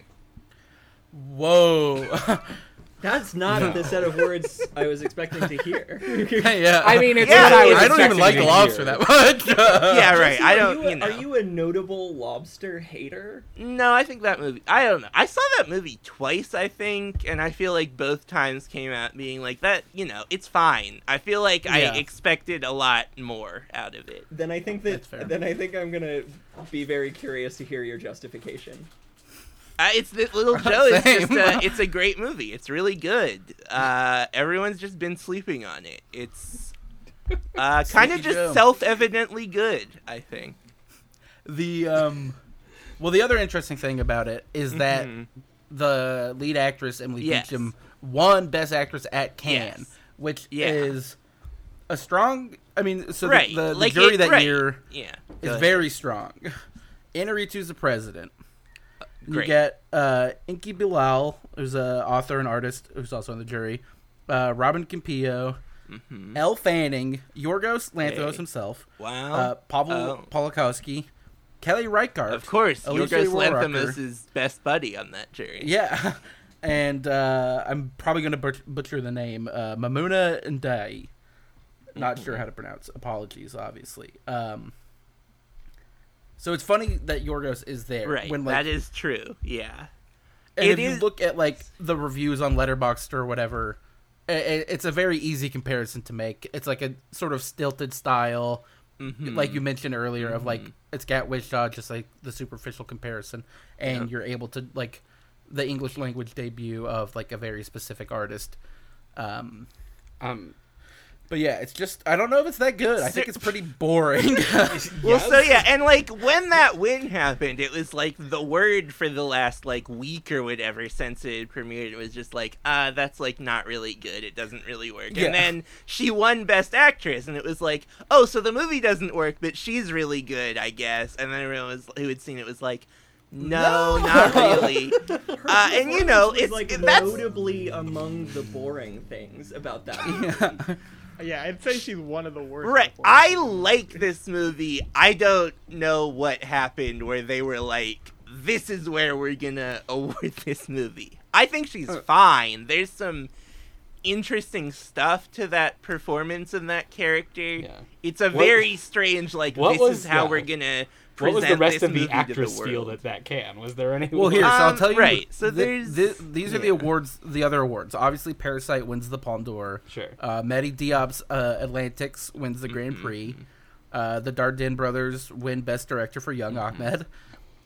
whoa That's not the set of words I was expecting to hear. yeah I mean, it's Yeah, what I was I don't even like to lobster hear. that much yeah, right. Jesse, I don't. You, a- you know. Are you a notable lobster hater? No, I think that movie. I don't know. I saw that movie twice, I think, and I feel like both times came out being like that. You know, it's fine. I feel like Yeah. I expected a lot more out of it. Then I think that That's fair. then I think I'm gonna be very curious to hear your justification. Uh, it's the Little Joe. It's just a, it's a great movie. It's really good. Uh, everyone's just been sleeping on it. It's uh, kind of just Joe. self-evidently good. I think. The um, well, the other interesting thing about it is that Mhm. the lead actress Emily Yes. Beecham won Best Actress at Cannes, Yes. which Yeah. is a strong. I mean, so the- Right, the, the, like jury it- that right. year Yeah. Is very strong. Inarritu's the president. You get uh, Enki Bilal, who's an author and artist who's also on the jury. Uh, Robin Campillo, Mhm. Elle Fanning, Yorgos Lanthimos Hey. himself, Wow. uh, Pavel Oh. Pawlikowski, Kelly Reichardt. Of course, Alicia Yorgos. Lanthimos is best buddy on that jury. Yeah, and uh, I'm probably going to butcher the name. Uh, Mamuna Ndai. Not sure how to pronounce. Apologies, obviously. Um, so it's funny that Yorgos is there. Right. When like, that is true. Yeah. and it if you look at like the reviews on Letterboxd or whatever, i- i it's a very easy comparison to make. It's like a sort of stilted style, Mhm. like you mentioned earlier, of like it's Gat Witchdog, just like the superficial comparison, and Yep. you're able to like the English language debut of like a very specific artist. Um, Um, but yeah, it's just I don't know if it's that good. I think it's pretty boring. Well, so yeah, and like when that win happened, it was like the word for the last like week or whatever since it premiered. It was just like, uh, that's like not really good. It doesn't really work. Yeah. And then she won Best Actress, and it was like, oh, so the movie doesn't work, but she's really good, I guess. And then everyone was who had seen it was like, no, not really. Uh, and you know, it's- like it- that's- notably among the boring things about that. movie. Yeah, I'd say she's one of the worst. Right. I like this movie. I don't know what happened where they were like, this is where we're gonna award this movie. I think she's fine. There's some interesting stuff to that performance and that character. Yeah. It's a What- very strange, like, this is how yeah. we're gonna what was the rest of the actress to the field world. at that can? Was there any? Well, here, so I'll Um, tell you. right, so thi- there's- thi- these are the awards, the other awards. Obviously, Parasite wins the Palme d'Or. Sure. Uh, Mati Diop's uh, Atlantics wins the Grand Mm-hmm, Prix. Uh, the Dardenne brothers win Best Director for Young Ahmed.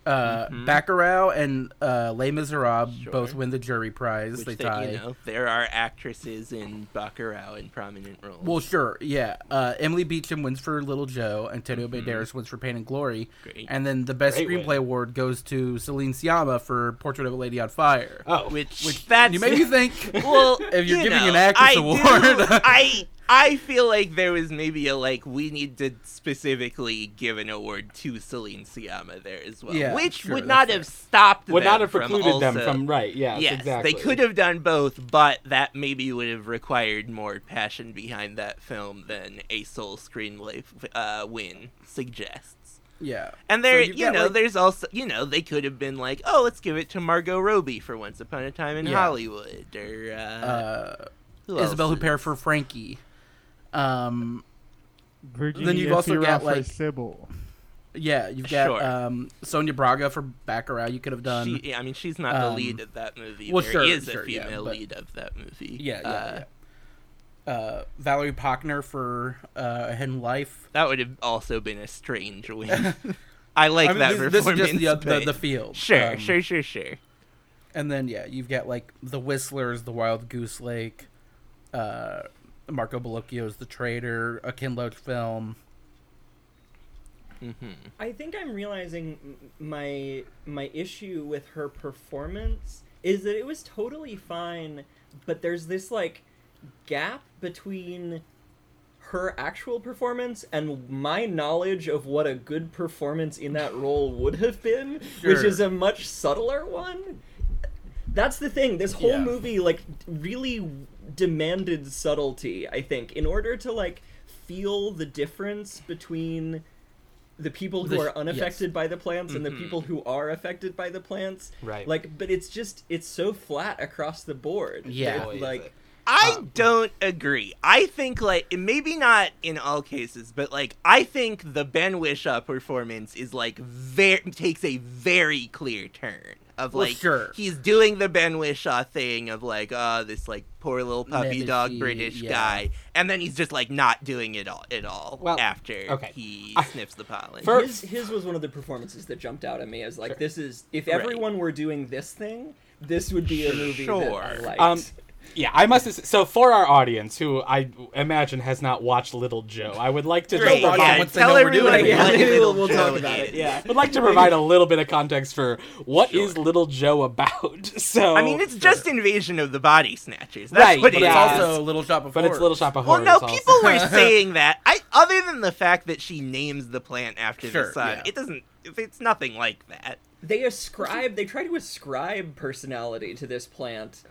Uh, Bacurau and uh, Les Miserables Mm-hmm. Sure. both win the jury prize. Which they they, tie. you know, there are actresses in Bacurau in prominent roles. Well, sure, yeah. Uh, Emily Beecham wins for Little Joe. Antonio Banderas wins for Pain and Glory. Mm-hmm. Great. And then the Best Great Screenplay win. award goes to Celine Sciamma for Portrait of a Lady on Fire. Oh, which, Which that's you made me think. well, If you're you giving know, an actress I award. do- I I feel like there was maybe a like we need to specifically give an award to Celine Sciamma there as well, Yeah, which sure, would that's not fair. have stopped would them not have from precluded them from right. Yes, Yes, exactly. they could have done both, but that maybe would have required more passion behind that film than a sole screenplay uh, win suggests. Yeah. And there, So you've you got, know, like- there's also, you know, they could have been like, oh, let's give it to Margot Robbie for Once Upon a Time in Yeah. Hollywood, or uh, Uh, who Isabelle else Huppert for Frankie. Um, Virginia Then you've also Efira got, for like- Sybil. yeah, you've got Sure. um, Sonia Braga for Bacurau. You could have done. She, yeah, I mean, she's not the um, lead of that movie. well, there sure, is sure, a yeah, female but- lead of that movie. yeah, yeah, Uh, yeah. Uh, Valerie Pachner for uh, Hidden Life. That would have also been a strange win. I like I mean, that this, this is just the, the, the field. Sure, Um, sure, sure, sure. And then yeah, you've got like the Whistlers, the Wild Goose Lake, uh, Marco Bellocchio's The Traitor, a Ken Loach film. hmm I think I'm realizing my my issue with her performance is that it was totally fine, but there's this like gap between her actual performance and my knowledge of what a good performance in that role would have been, which is a much subtler one. That's the thing. This whole Yeah. movie like really demanded subtlety, I think, in order to like feel the difference between the people who The- are unaffected by the plants and the Mhm. people who are affected by the plants. Right. Like, but it's just it's so flat across the board. Yeah. That, like. I Um, don't agree. I think like maybe not in all cases, but like I think the Ben Whishaw performance is like very takes a very clear turn of Well, like sure. he's doing the Ben Whishaw thing of like oh this like poor little puppy dog British yeah. guy, and then he's just like not doing it all at all Well, after okay. he I- sniffs the pollen. For- his his was one of the performances that jumped out at me as like Sure. this is if Right. everyone were doing this thing, this would be a movie that I Sure. liked. Um, Yeah, I must. So for our audience, who I imagine has not watched Little Joe, I would like to Great, Talk about yeah, tell know We're doing, like, yeah, Little we'll Joe talk about it. yeah. would like to provide a little bit of context for what is Sure. Little Joe about. So I mean, it's just Invasion of the Body Snatchers. That's Right, what But it it's Yeah. is. also Little Shop of but it's Horrors. Little Shop of Horrors. Well, no, people were saying that. I other than the fact that she names the plant after Sure, the sun, yeah. it doesn't. It's nothing like that. they ascribe they try to ascribe personality to this plant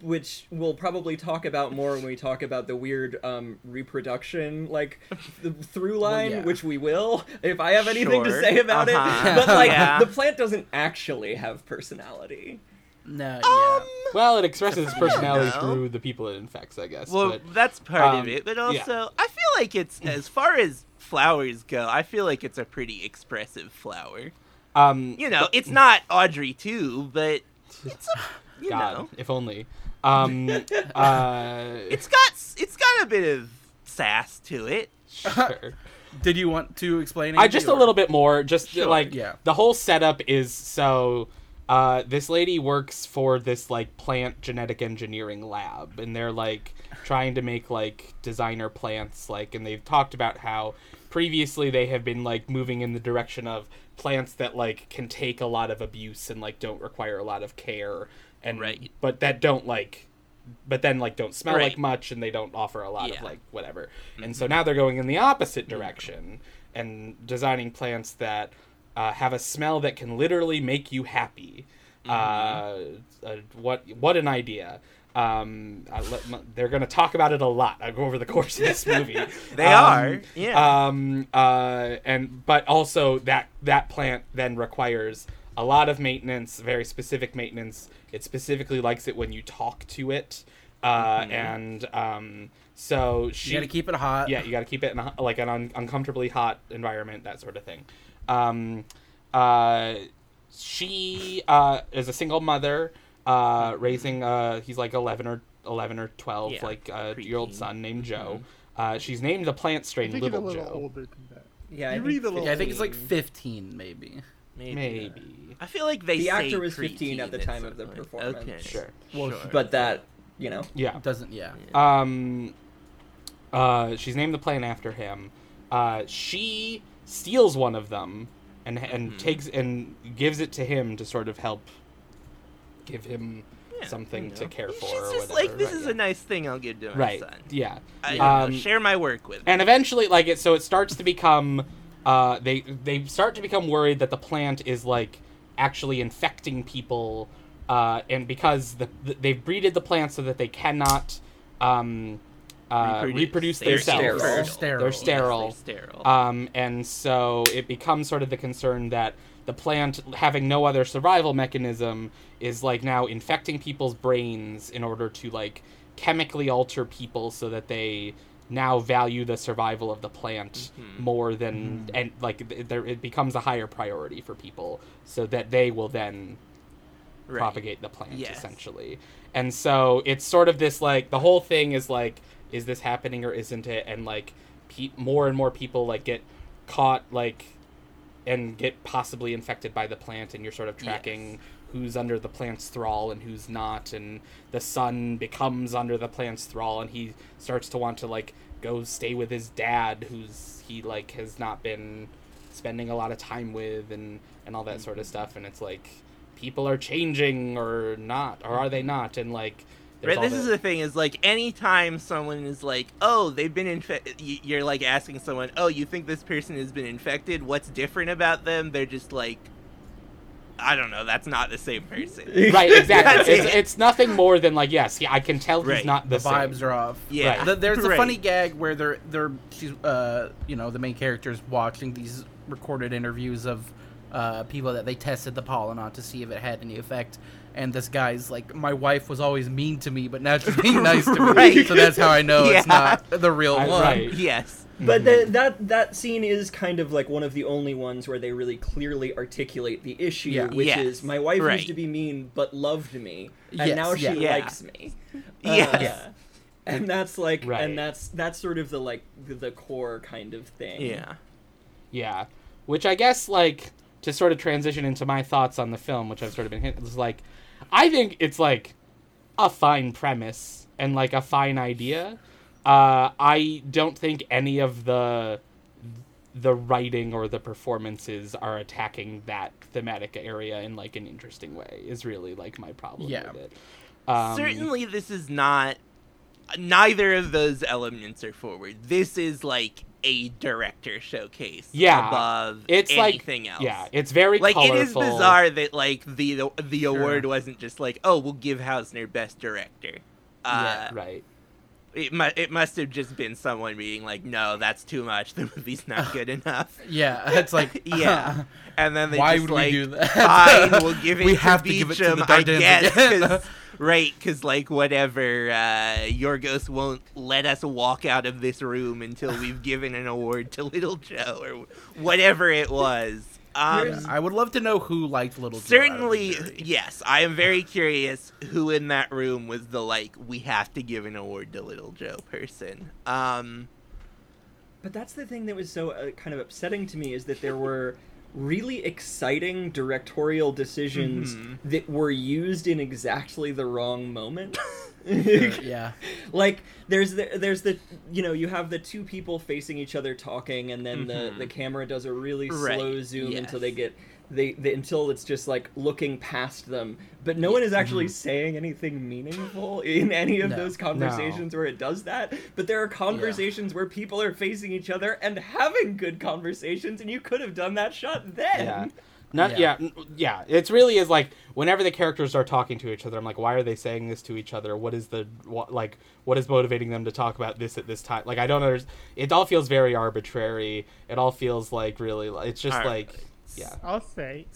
which we'll probably talk about more when we talk about the weird um, reproduction like the through line yeah. which we will if i have anything to say about Uh-huh. it but like Yeah. the plant doesn't actually have personality No, Um, Well, it expresses its personality through the people it infects, I guess. well, but that's part of um, it, but yeah. also I feel like it's as far as flowers go. I feel like it's a pretty expressive flower. um, You know, it's not Audrey II, but it's a you God, know, if only. Um, uh, it's got it's got a bit of sass to it. sure. Did you want to explain? I Andy, just a little bit more. Just Sure, like yeah. the whole setup is so. Uh, this lady works for this like plant genetic engineering lab, and they're like trying to make like designer plants. Like, and they've talked about how previously they have been like moving in the direction of plants that like can take a lot of abuse and like don't require a lot of care, and Right. but that don't like but then like don't smell Right. like much and they don't offer a lot of like whatever. And so now they're going in the opposite direction and designing plants that uh, have a smell that can literally make you happy. Uh, uh, what what an idea. Um, I let, they're going to talk about it a lot uh, over the course of this movie. They Um, are, yeah. Um, uh, and but also that that plant then requires a lot of maintenance, very specific maintenance. It specifically likes it when you talk to it, uh, Mm-hmm. and um, so she You gotta keep it hot. yeah, you got to keep it in a, like an un- uncomfortably hot environment, that sort of thing. Um, uh, she uh, is a single mother, uh, raising uh, he's like eleven or eleven or twelve, Yeah, like a year old son named Joe. Uh, she's named the plant strain think he's a Little little Joe. older than that. Yeah, I think read Yeah, I think it's like 15. 15, maybe. Maybe. Maybe. I feel like they The say actor was 15 at the time of the point. performance. Okay. Sure. Well, Sure. But that, you know, Yeah. Doesn't. Yeah. Um, uh, she's named the plane after him. Uh, she steals one of them and and Mhm. takes and gives it to him to sort of help give him Yeah, something you to know. care for She's just whatever. like, this right, is yeah. a nice thing I'll give to my right. son. Yeah. I, Um, know, share my work with. and eventually like it so it starts to become uh they they start to become worried that the plant is like actually infecting people uh and because the, the they've breeded the plant so that they cannot um uh, reproduce, They're themselves sterile. They're sterile. They're sterile. Yes, they're sterile. Um, and so it becomes sort of the concern that the plant, having no other survival mechanism, is like now infecting people's brains in order to like chemically alter people so that they now value the survival of the plant Mhm. more than and like there it becomes a higher priority for people so that they will then Right. propagate the plant Yes. essentially and so it's sort of this like the whole thing is like is this happening or isn't it and like pe- more and more people like get caught like and get possibly infected by the plant and you're sort of tracking Yes. Who's under the plant's thrall and who's not and the son becomes under the plant's thrall and he starts to want to like go stay with his dad who's he like has not been spending a lot of time with and and all that sort of mm-hmm. stuff and it's like people are changing or not or are they not and like Right, this is the- the thing is like anytime someone is like, "Oh, they've been infected," you're like asking someone, "Oh, you think this person has been infected? What's different about them?" They're just like, "I don't know. That's not the same person." right exactly it's, it. it's nothing more than like yes yeah, i can tell he's not the, The vibes same. are off. Yeah. Right. The, there's a Right. funny gag where they're they're she's uh you know the main character's watching these recorded interviews of uh people that they tested the pollen on to see if it had any effect. And this guy's like, my wife was always mean to me, but now she's being nice to me. Right. So that's how I know it's not the real I- one. right. yes. But the, that that scene is kind of like one of the only ones where they really clearly articulate the issue, Yeah. which Yes, is my wife right. used to be mean but loved me, and Yes, now she yeah. Yeah. likes me. Yes. Uh, and that's like, Right. and that's that's sort of the like the, the core kind of thing. Yeah. Yeah, which I guess like to sort of transition into my thoughts on the film, which I've sort of been hit is like, I think it's like a fine premise and like a fine idea. Uh, I don't think any of the the writing or the performances are attacking that thematic area in like an interesting way. Is really like my problem Yeah. with it. Um, Certainly, this is not. Neither of those elements are forward. This is like a director showcase. Yeah, above it's anything like else. yeah, it's very like colorful. it is bizarre that like the the award wasn't just like oh we'll give Hausner best director. Uh, right? It, mu- it must have just been someone being like, "No, that's too much. The movie's not good enough." Yeah, it's like yeah, and then they Why just would we like, do that? Fine, we'll give it. We to have to give it to Beecham, the I guess, again. 'cause- right? Because like whatever, uh, Yorgos won't let us walk out of this room until we've given an award to Little Joe or whatever it was. Um, I would love to know who liked Little Joe. out of the Certainly, yes. I am very curious who in that room was the like we have to give an award to Little Joe person. Um, But that's the thing that was so uh, kind of upsetting to me is that there were really exciting directorial decisions Mhm. that were used in exactly the wrong moment. yeah. like there's the, there's the you know you have the two people facing each other talking and then the Mhm. the camera does a really Right, slow zoom until they get they, they until it's just like looking past them. But no one is actually saying anything meaningful in any of No. those conversations where it does that. But there are conversations where people are facing each other and having good conversations and you could have done that shot then. Yeah. Not Yeah. yeah. n- yeah, It's really is like whenever the characters are talking to each other, I'm like, why are they saying this to each other? What is the what like what is motivating them to talk about this at this time? Like I don't understand. It all feels very arbitrary. It all feels like really. It's just All like right. yeah. I'll say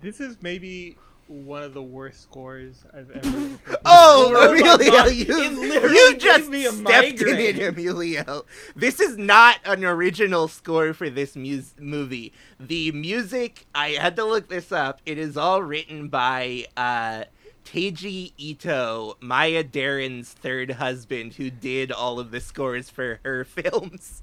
this is maybe one of the worst scores I've ever. Oh, Oh Emilio, God, you, you just me a stepped in it, Emilio. This is not an original score for this mus- movie. The music, I had to look this up. It is all written by uh, Teiji Ito, Maya Deren's third husband, who did all of the scores for her films.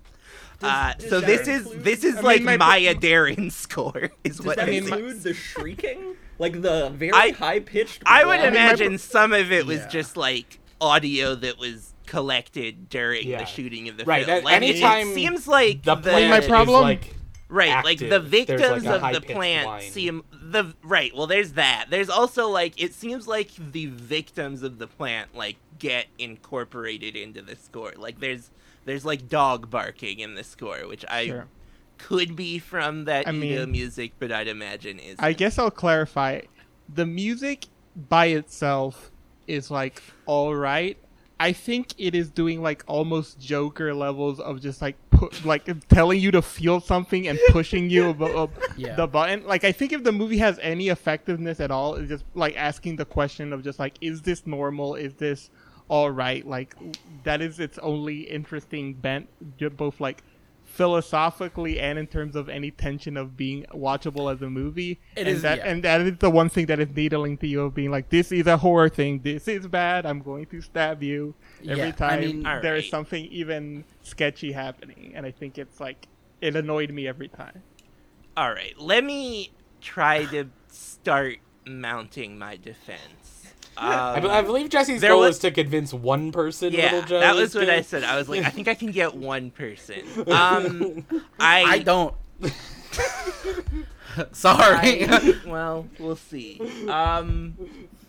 uh, does so that this is this is I mean, like my- Maya Deren's score. Is does what that I mean, include the shrieking like the very I- high pitched I would I mean, my imagine pro- some of it was Yeah. just like audio that was collected during Yeah. the shooting of the Right, film. that- Like, anytime it seems like The the, plant my problem- is like right, like the victims like, of the plant whine. seem the right. Well, there's that. There's also like it seems like the victims of the plant like get incorporated into the score. Like there's there's like dog barking in the score, which I Sure. Could be from that I Ito mean- music, but I'd imagine is. I guess I'll clarify. The music by itself is like all right. I think it is doing like almost Joker levels of just like put like telling you to feel something and pushing you above Yeah. the button. Like I think if the movie has any effectiveness at all, it's just like asking the question of just like, is this normal? Is this all right? Like that is its only interesting bent, both like philosophically and in terms of any tension of being watchable as a movie. It and is- that yeah. and that is the one thing that is needling to you of being like, this is a horror thing. This is bad. I'm going to stab you every Yeah, I time mean- there is Alright. something even sketchy happening. And I think it's like it annoyed me every time. All right, let me try to start mounting my defense. I, Um, be- I believe Jesse's goal was- is to convince one person. yeah, Little Joe that is was what I said. I was like, I think I can get one person. Um, I, I don't. Sorry. I- well, we'll see. Um,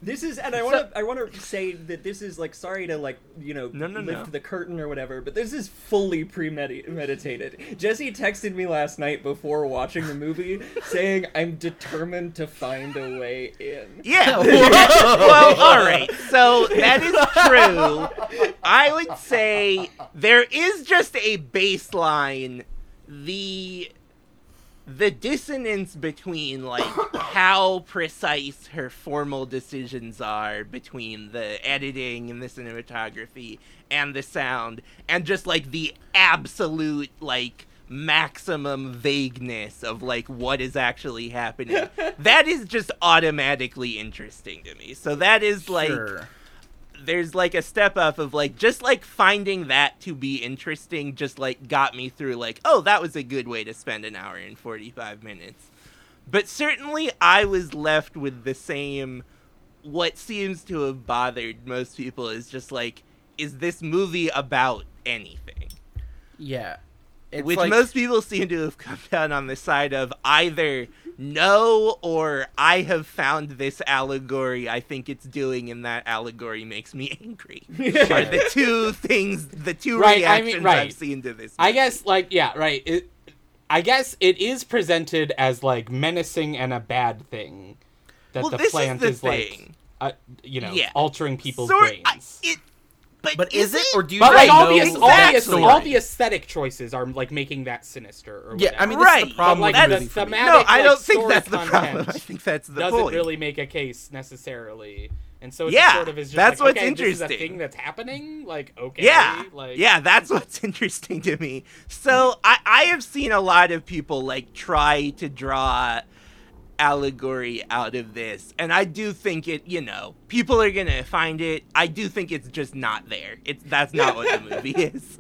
This is, and I want to, I want to say that this is like, sorry to like, you know, No, no, lift no. the curtain or whatever, but this is fully premeditated. Jesse texted me last night before watching the movie, saying, "I'm determined to find a way in." yeah. well, all right. So that is true. I would say there is just a baseline. The the dissonance between like how precise her formal decisions are between the editing and the cinematography and the sound and just like the absolute like maximum vagueness of like what is actually happening that is just automatically interesting to me so that is like Sure. There's like a step up of like just like finding that to be interesting just like got me through like oh that was a good way to spend an hour and 45 minutes but certainly i was left with the same what seems to have bothered most people is just like is this movie about anything Yeah. Which like, most people seem to have come down on the side of either no or I have found this allegory. I think it's doing, and that allegory makes me angry. Are the two things, the two Right, I mean, reactions right. I've seen to this. I guess like yeah, right. It, I guess it is presented as like menacing and a bad thing. That Well, the this is plant the is, like uh, you know Yeah. altering people's Sort- brains. I- it but, But is it, or do you But like all know the, all, the, exactly. all the aesthetic choices are like making that sinister. Or Yeah, I mean, this is Right, the problem but, like, the the movie for me. thematic- no, I don't think that's the problem. I think that's the doesn't point. really make a case necessarily. And so it Yeah, sort of is just that's like, what's okay, This is a interesting. thing that's happening. Like okay, Yeah, like yeah, that's what's interesting to me. So I, I have seen a lot of people like try to draw allegory out of this, and I do think it. You know, people are gonna find it. I do think it's just not there. It's that's not what the movie is.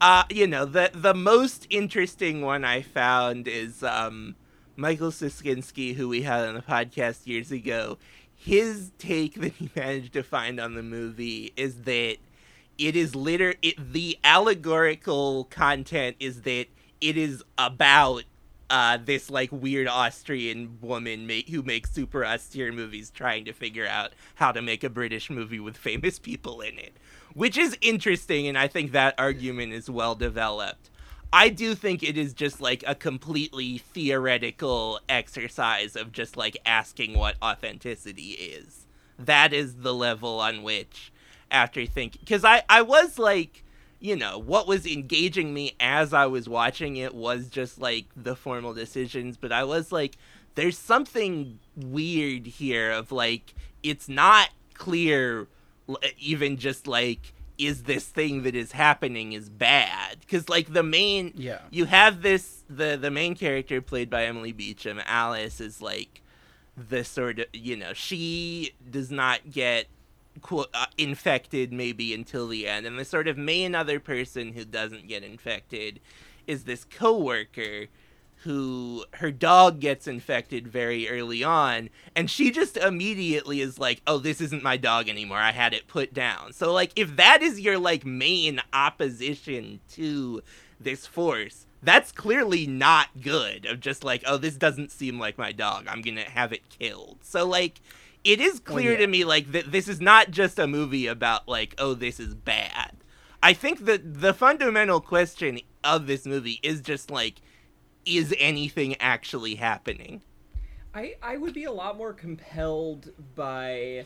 Uh, you know, the the most interesting one I found is um, Michael Sicinski, who we had on the podcast years ago. His take that he managed to find on the movie is that it is liter it, the allegorical content is that it is about uh, this like weird Austrian woman ma- who makes super austere movies trying to figure out how to make a British movie with famous people in it, which is interesting, and I think that argument is well developed. I do think it is just like a completely theoretical exercise of just like asking what authenticity is. That is the level on which after thinking because I, I was like you know what was engaging me as i was watching it was just like the formal decisions but i was like there's something weird here of like it's not clear even just like is this thing that is happening is bad because like the main Yeah. you have this the the main character played by emily beecham alice is like the sort of you know she does not get Uh, infected maybe until the end and the sort of main other person who doesn't get infected is this coworker who her dog gets infected very early on and she just immediately is like oh this isn't my dog anymore. I had it put down. So like if that is your like main opposition to this force that's clearly not good of just like oh this doesn't seem like my dog. I'm gonna have it killed. So like it is oh, clear yeah. to me like that this is not just a movie about like oh this is bad i think that the fundamental question of this movie is just like is anything actually happening I I would be a lot more compelled by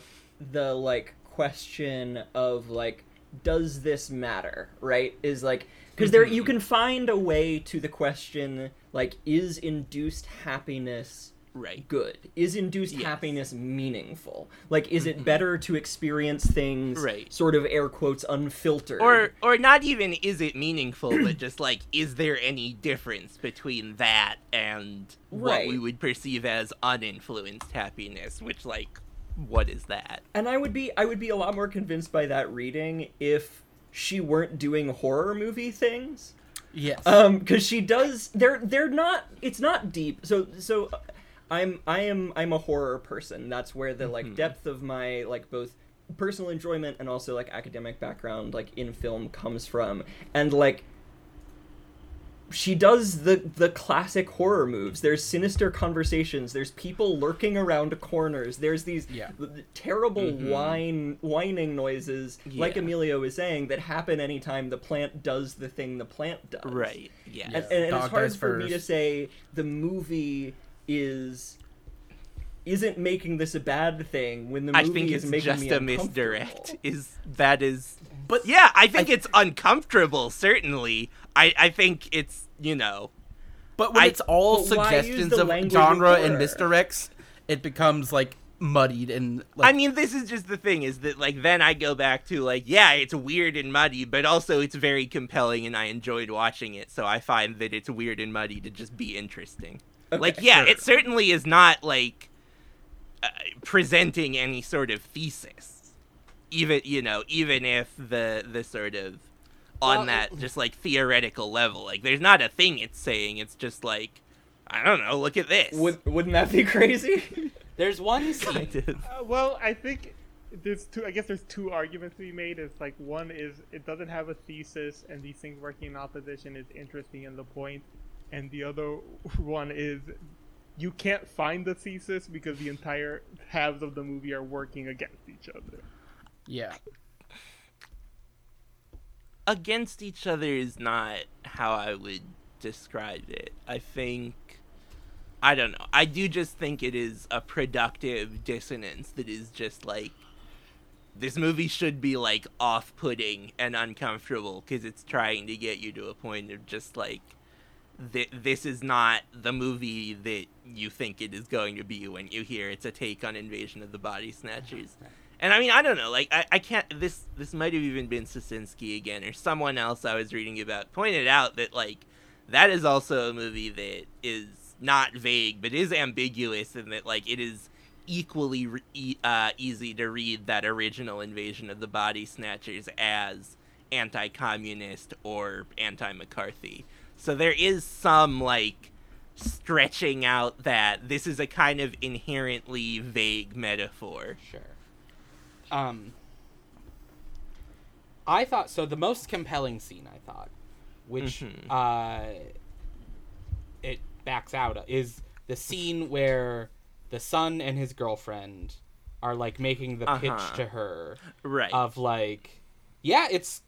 the like question of like does this matter, right? Is like because there you mm-hmm. can find a way to the question like is induced happiness right good? Is induced Yes. happiness meaningful? Like is it better to experience things Right. sort of air quotes unfiltered? or or not even is it meaningful but just like is there any difference between that and what Right. we would perceive as uninfluenced happiness which like what is that And I would be I would be a lot more convinced by that reading if she weren't doing horror movie things. Yes. Um cuz she does they're they're not it's not deep. So so I'm I am I'm a horror person. That's where the like depth of my like both personal enjoyment and also like academic background like in film comes from. And like she does the the classic horror moves. There's sinister conversations. There's people lurking around corners. There's these Yeah. terrible whine whining noises, like Emilio was saying, that happen anytime the plant does the thing the plant does. right yeah And, and, and it's hard for me to say the movie is isn't making this a bad thing when the movie I think is it's making just me a misdirect. Is that is But yeah, I think it's uncomfortable, certainly. I, I think it's you know But when I- it's all But why use suggestions of genre and horror? misdirects, it becomes like muddied and like I mean this is just the thing, is that like then I go back to like, yeah, it's weird and muddy, but also it's very compelling and I enjoyed watching it, so I find that it's weird and muddy to just be interesting. like yeah, sure. it certainly is not like uh, presenting any sort of thesis. Even you know, even if the the sort of on Well, that just like theoretical level, like there's not a thing it's saying. It's just like I don't know. Look at this. Would, wouldn't that be crazy? There's one scene. Kind. Uh, well, I think there's two. I guess there's two arguments to be made. It's like one is it doesn't have a thesis, and these things working in opposition is interesting in the point, and the other one is you can't find the thesis because the entire halves of the movie are working against each other. yeah. against each other is not how I would describe it. I think I don't know. I do just think it is a productive dissonance that is just like this movie should be like off-putting and uncomfortable because it's trying to get you to a point of just like th- this is not the movie that you think it is going to be when you hear it's a take on Invasion of the Body Snatchers. And I mean, I don't know, like I, I can't this this might have even been Sicinski again or someone else I was reading about pointed out that like that is also a movie that is not vague but is ambiguous and that like it is equally re- e- uh, easy to read that original Invasion of the Body Snatchers as anti-communist or anti-McCarthy. So there is some like stretching out that this is a kind of inherently vague metaphor. Sure. Um, I thought so. The most compelling scene, I thought, which Mhm. uh, it backs out is the scene where the son and his girlfriend are like making the pitch Uh-huh. to her Right. of like, yeah, it's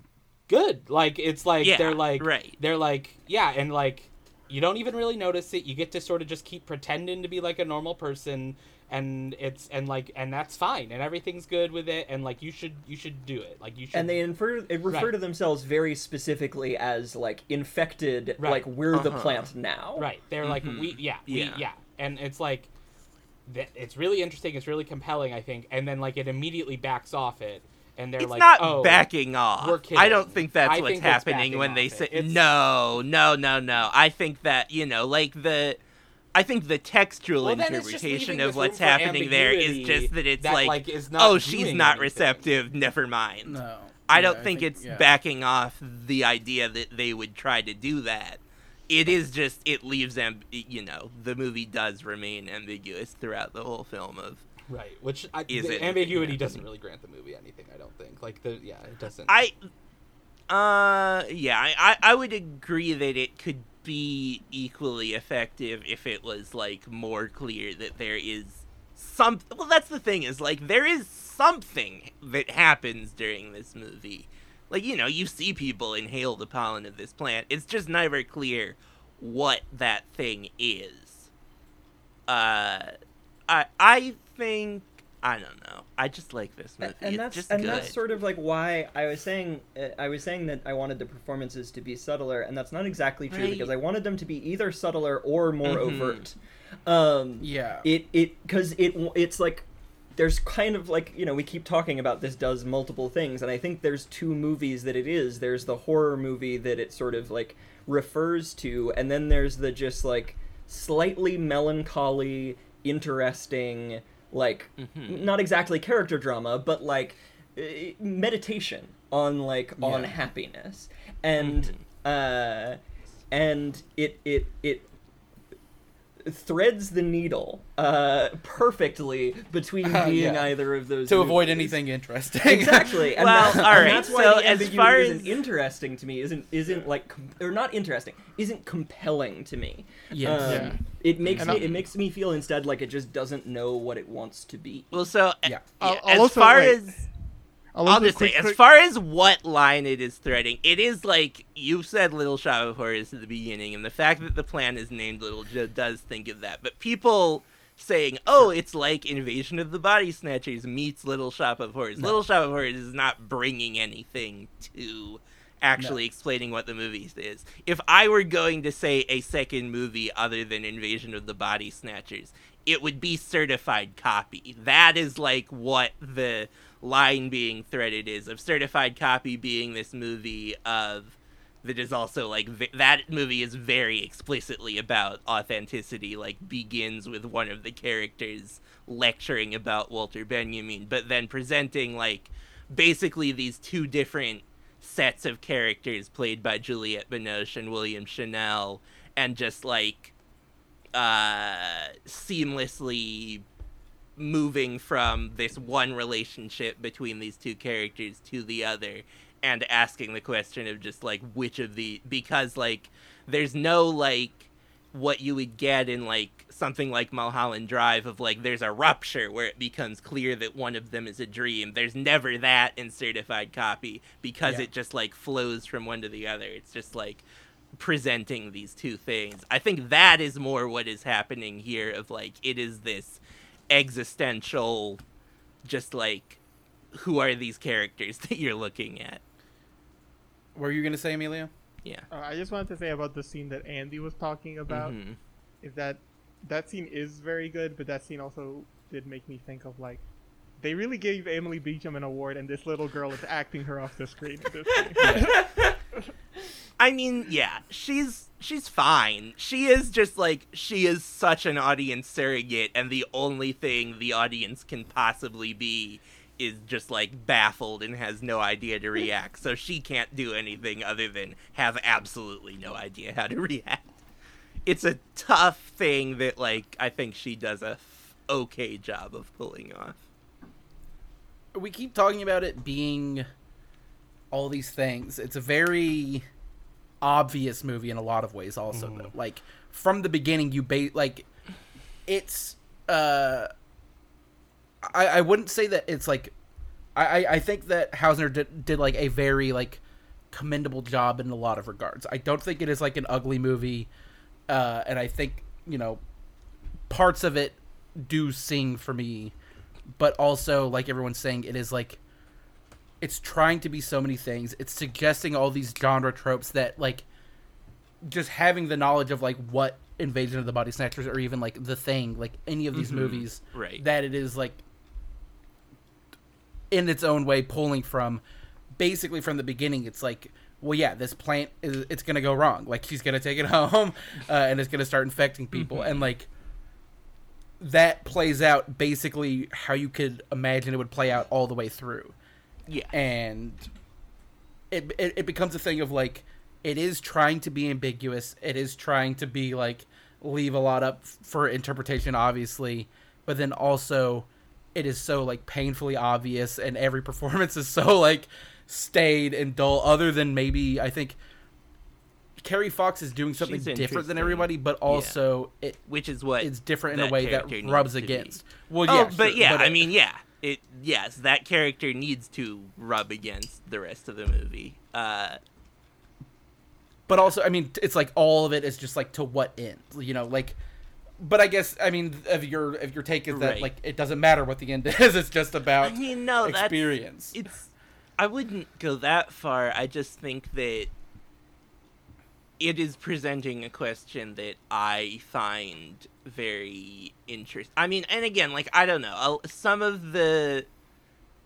good. Like it's like Yeah, they're like right. they're like yeah, and like you don't even really notice it. You get to sort of just keep pretending to be like a normal person and it's and like and that's fine and everything's good with it and like you should you should do it. Like you should and they infer it refer Right. to themselves very specifically as like infected Right. like we're the Uh-huh. plant now Right. They're like Mhm. we yeah, we Yeah. yeah. And it's like it's really interesting, it's really compelling, I think. And then like it immediately backs off it and they're it's like not oh backing off. we're I don't think that's I what's think happening when they say it. It's- no, no, no, no. I think that you know, like the, I think the textual Well, then it's just interpretation of what's happening there is just that it's that, like, like, is not oh, she's not anything. receptive. Never mind. No. I don't think, it's yeah. backing off the idea that they would try to do that. It is just it leaves amb- you know the movie does remain ambiguous throughout the whole film of Right. Which I, Is the it- ambiguity yeah. doesn't really grant the movie anything, I don't think. Like the yeah, it doesn't I, uh, yeah, I, I, I would agree that it could be equally effective if it was like more clear that there is some. Well, that's the thing is like there is something that happens during this movie. Like you know, you see people inhale the pollen of this plant. It's just never clear what that thing is. Uh, I I think I don't know. I just like this movie. and it's that's just and good. that's sort of like why I was saying uh, I was saying that I wanted the performances to be subtler, and that's not exactly true Right. because I wanted them to be either subtler or more Mhm. overt. Um, Yeah. it it because it it's like there's kind of like you know we keep talking about this does multiple things and i think there's two movies that it is there's the horror movie that it sort of like refers to and then there's the just like slightly melancholy interesting like Mhm. not exactly character drama but like eh, meditation on like on happiness. And uh and it it it threads the needle uh, perfectly between Uh, being yeah. either of those to avoid anything interesting. Exactly, and, Well, that's, and all right, that's why so the as ambiguity far isn't as- interesting to me. Isn't isn't like com- or not interesting? Isn't compelling to me. Yes. Um, Yeah. It makes And me I- it makes me feel instead like it just doesn't know what it wants to be. Well, so Yeah. yeah, I'll- I'll as also, far like, as I'll, just say, quick- as far as what line it is threading, it is like you said, Little Shop of Horrors at the beginning, and the fact that the plan is named Little Joe does think of that. But people saying, "Oh, it's like Invasion of the Body Snatchers meets Little Shop of Horrors." No. Little Shop of Horrors is not bringing anything to actually explaining what the movie is. If I were going to say a second movie other than Invasion of the Body Snatchers, it would be certified copy. That is like what the line being threaded is of certified copy being this movie of that is also like v- that movie is very explicitly about authenticity like begins with one of the characters lecturing about Walter Benjamin but then presenting like basically these two different sets of characters played by Juliette Binoche and William Shimell and just like uh seamlessly moving from this one relationship between these two characters to the other and asking the question of just like which of the because like there's no like what you would get in like something like Mulholland Drive of like there's a rupture where it becomes clear that one of them is a dream. There's never that in certified copy because Yeah. it just like flows from one to the other. It's just like presenting these two things. I think that is more what is happening here of like it is this existential just like who are these characters that you're looking at? What were you gonna say, Emilio? Yeah. Uh, I just wanted to say about the scene that Andy was talking about. Mhm. Is that that scene is very good, but that scene also did make me think of like they really gave Emily Beecham an award, and this little girl is acting her off the screen. This scene. I mean, yeah, she's she's fine. She is just like she is such an audience surrogate, and the only thing the audience can possibly be is just like baffled and has no idea to hmm. react. So she can't do anything other than have absolutely no idea how to react. It's a tough thing that like I think she does a f- okay job of pulling off. we keep talking about it being all these things. It's a very obvious movie in a lot of ways also though. Like from the beginning you ba- like it's uh I I wouldn't say that it's like I I, I think that Hausner did, did like a very like commendable job in a lot of regards. I don't think it is like an ugly movie uh and I think, you know, parts of it do sing for me but also like everyone's saying it is like it's trying to be so many things. It's suggesting all these genre tropes that like just having the knowledge of like what invasion of the body snatchers or even like the thing like any of these movies right. that it is like in its own way pulling from basically from the beginning it's like well yeah this plant is it's gonna go wrong. Like she's gonna take it home uh, and it's gonna start infecting people. And like that plays out basically how you could imagine it would play out all the way through Yeah. and it, it it becomes a thing of like it is trying to be ambiguous. It is trying to be like leave a lot up for interpretation obviously. But then also it is so like painfully obvious and every performance is so like staid and dull other than maybe i think kerry fox is doing something She's different than everybody but also it Which is what it's different in a way that rubs to be. against. Well Oh, yeah but sure, yeah, but I it- mean, yeah, it yes, that character needs to rub against the rest of the movie. Uh, but also i mean it's like all of it is just like to what end you know like but i guess i mean if your if your take is that Right. like it doesn't matter what the end is it's just about I mean, no, experience it's. I wouldn't go that far. I just think that it is presenting a question that I find very interesting. I mean, and again, like I don't know, I'll- some of the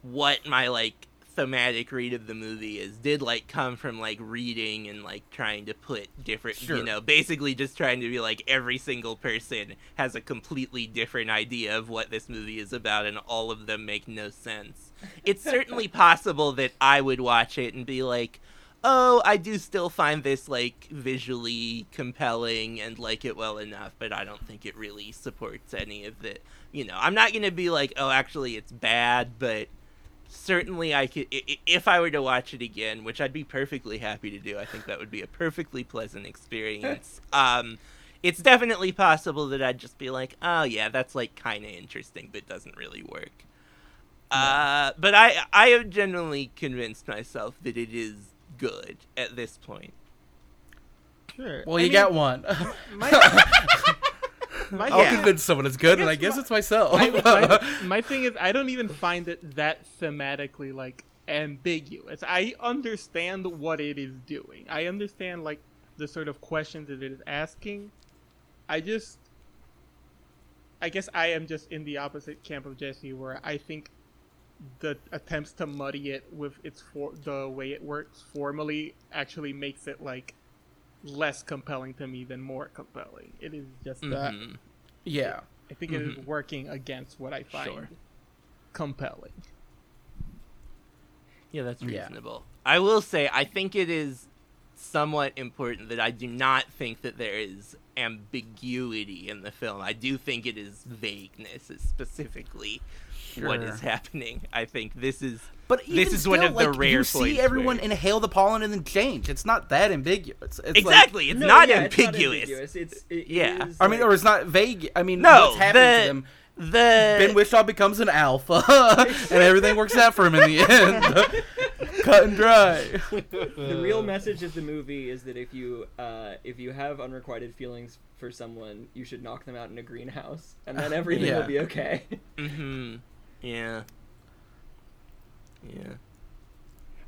what my like thematic read of the movie is did like come from like reading and like trying to put different Sure. you know basically just trying to be like every single person has a completely different idea of what this movie is about and all of them make no sense it's certainly possible that i would watch it and be like oh i do still find this like visually compelling and like it well enough but i don't think it really supports any of the you know i'm not gonna be like oh actually it's bad but certainly I could if I were to watch it again, which I'd be perfectly happy to do. I think that would be a perfectly pleasant experience. um it's definitely possible that I'd just be like, "Oh yeah, that's like kind of interesting but doesn't really work." Uh but I I have generally convinced myself that it is good at this point. Sure. well I you mean, got one My, my, i'll Yeah. convince someone it's good and i guess guess my- it's myself my, my, my thing is, I don't even find it that thematically like ambiguous. I understand what it is doing. I understand like the sort of questions that it is asking. I just, I guess I am just in the opposite camp of Jesse, where I think the attempts to muddy it with its for the way it works formally actually makes it like less compelling to me than more compelling. It is just that. Mhm. yeah I think it is working against what I find Sure. compelling. Yeah, that's Yeah. reasonable. I will say, I think it is somewhat important that I do not think that there is ambiguity in the film. I do think it is vagueness, is specifically what Sure. is happening. I think this is. but This even is one still, of the like, rare you see everyone where- inhale the pollen and then change it's not that ambiguous it's like exactly, it's, No, not yeah, it's not ambiguous. ambiguous. It's it Yeah. is, i mean like- or it's not vague i mean No, what's happening the- to them The Ben Whishaw becomes an alpha, and everything works out for him in the end. Cut and dry. the real message of the movie is that if you uh, if you have unrequited feelings for someone, you should knock them out in a greenhouse, and then everything Yeah. will be okay. hmm Yeah. Yeah.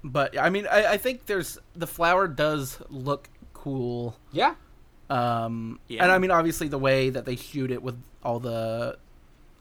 But I mean, I, I think there's the flower does look cool. Yeah. Um, Yeah. and I mean, obviously the way that they shoot it with all the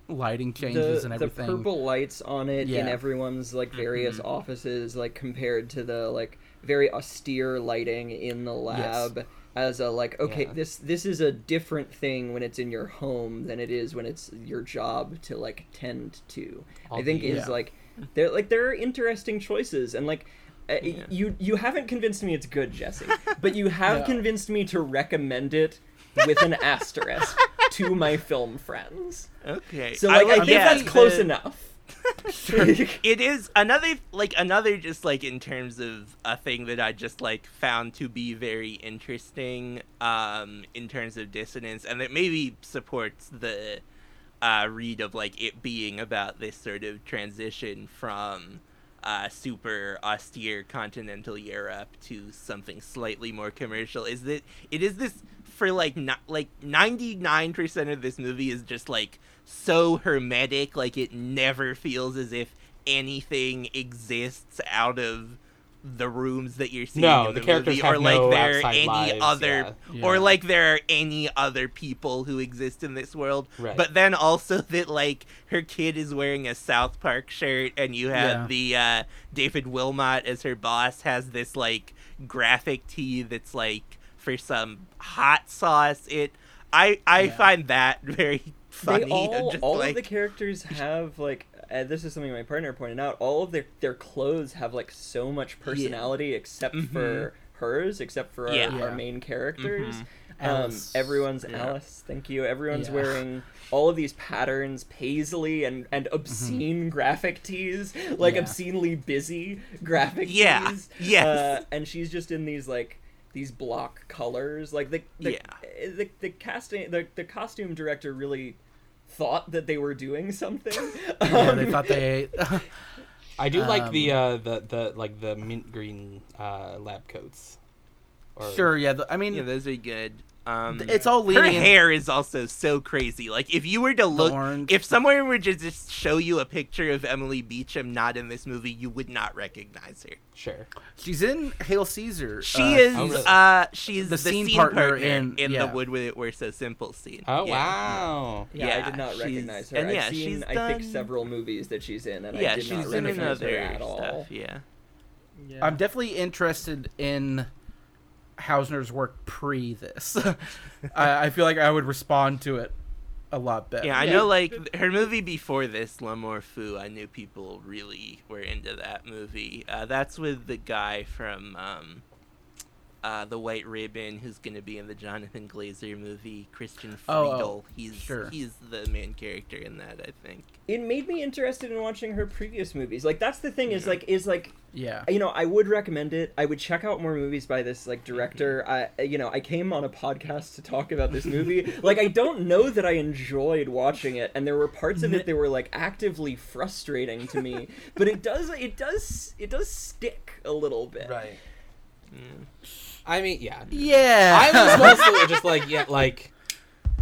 lighting changes the, and the everything. purple lights on it in everyone's like various offices like compared to the like very austere lighting in the lab as a like okay Yeah. this this is a different thing when it's in your home than it is when it's your job to like tend to i think is Yeah. like there like there are interesting choices and like uh, Yeah. you you haven't convinced me it's good jesse but you have No. convinced me to recommend it with an asterisk to my film friends Okay. so like I, think yeah, that's close the- enough. it is another like another just like in terms of a thing that I just like found to be very interesting um in terms of dissonance and that maybe supports the uh read of like it being about this sort of transition from uh super austere continental Europe to something slightly more commercial. Is that it is this for like not like 99% of this movie is just like so hermetic like it never feels as if anything exists out of the rooms that you're seeing No, in the the, characters movie have or like no there are any lives, other yeah. or like there are any other people who exist in this world Right. but then also that like her kid is wearing a south park shirt and you have Yeah. the uh david wilmot as her boss has this like graphic tee that's like for some hot sauce it i i Yeah. find that very funny they all, just all like of the characters have like uh, this is something my partner pointed out all of their their clothes have like so much personality except for hers except for our, Yeah. our Yeah. main characters um, Alice. everyone's Yeah. alice thank you everyone's Yeah. wearing all of these patterns paisley and and obscene graphic tees like Yeah. obscenely busy graphic Yeah. tees Yes. uh, and she's just in these like these block colors like the the, Yeah. The, the casting the, the costume director really thought that they were doing something yeah, they Um, thought they. I do like the Um, uh the the like the mint green uh lab coats. Or- sure, yeah. The, I mean, yeah those are good um it's all her leaning. in- hair is also so crazy. Like if you were to look, orange. if someone were to just show you a picture of Emily Beecham not in this movie, you would not recognize her. Sure. She's in Hail Caesar. She uh, is, Oh, really? uh, she's The the, scene scene, partner partner, in- in, yeah. the Wood With It We're So Simple scene. Oh Yeah. wow. yeah, I did not recognize her. and I've yeah, seen, she's I think, done- several movies that she's in, and Yeah, I did she's not in recognize her at all. stuff. Yeah. Yeah. I'm definitely interested in Hausner's work pre this. I, I feel like I would respond to it a lot better. Yeah, I know. Like her movie before this, L'amour fou. I knew people really were into that movie. Uh, that's with the guy from um, uh, the White Ribbon, who's going to be in the Jonathan Glazer movie, Christian Oh, Friedel. oh, he's sure. he's the main character in that, I think. It made me interested in watching her previous movies. Like that's the thing is like is like yeah. you know I would recommend it. I would check out more movies by this like director. I you know I came on a podcast to talk about this movie. like I don't know that I enjoyed watching it, and there were parts of it that were like actively frustrating to me. but it does it does it does stick a little bit. Right. Mm. I mean, yeah. Yeah. I was mostly just like, yeah, like,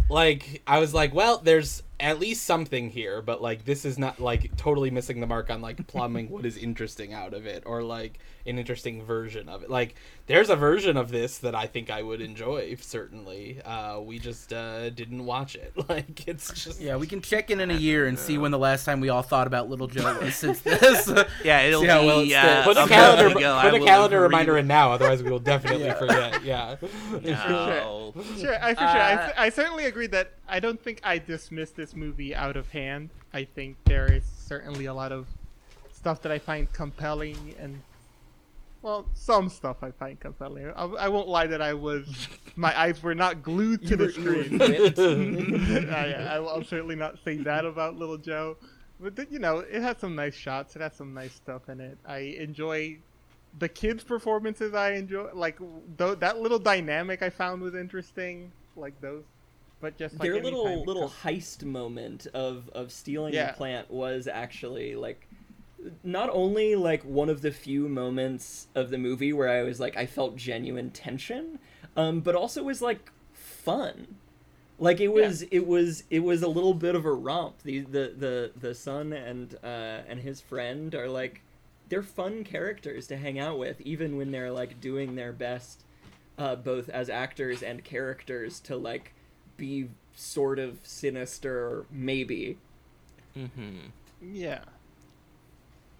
like I was like, well, there's at least something here, but like this is not like totally missing the mark on like plumbing what is interesting out of it or like an interesting version of it. Like there's a version of this that I think I would enjoy certainly. Uh, we just uh, didn't watch it. Like it's just Yeah, we can check in in a year and see when the last time we all thought about Little Joe was since this. Yeah, it'll See how be well uh. Put a a calendar, ago, put a calendar have reminder in now, otherwise we will definitely Yeah. forget. Yeah. No. Sure, I for sure. I, Uh, I certainly agree that I don't think I dismiss this movie out of hand. I think there is certainly a lot of stuff that I find compelling, and well, some stuff I find compelling. I, I won't lie that I was, my eyes were not glued to You the were- screen. I, I, I'll certainly not say that about Little Joe, but th- you know, it has some nice shots. It has some nice stuff in it. I enjoy the kids' performances. I enjoy like th- that little dynamic. I found was interesting. Like those, but just like Their little it little heist moment of of stealing Yeah. the plant was actually like not only like one of the few moments of the movie where I was like I felt genuine tension, um, but also was like fun. Like it was it was it was a little bit of a romp. The the the the son and uh and his friend are like they're fun characters to hang out with, even when they're like doing their best, uh, both as actors and characters, to like be sort of sinister, maybe. Mm-hmm. Yeah.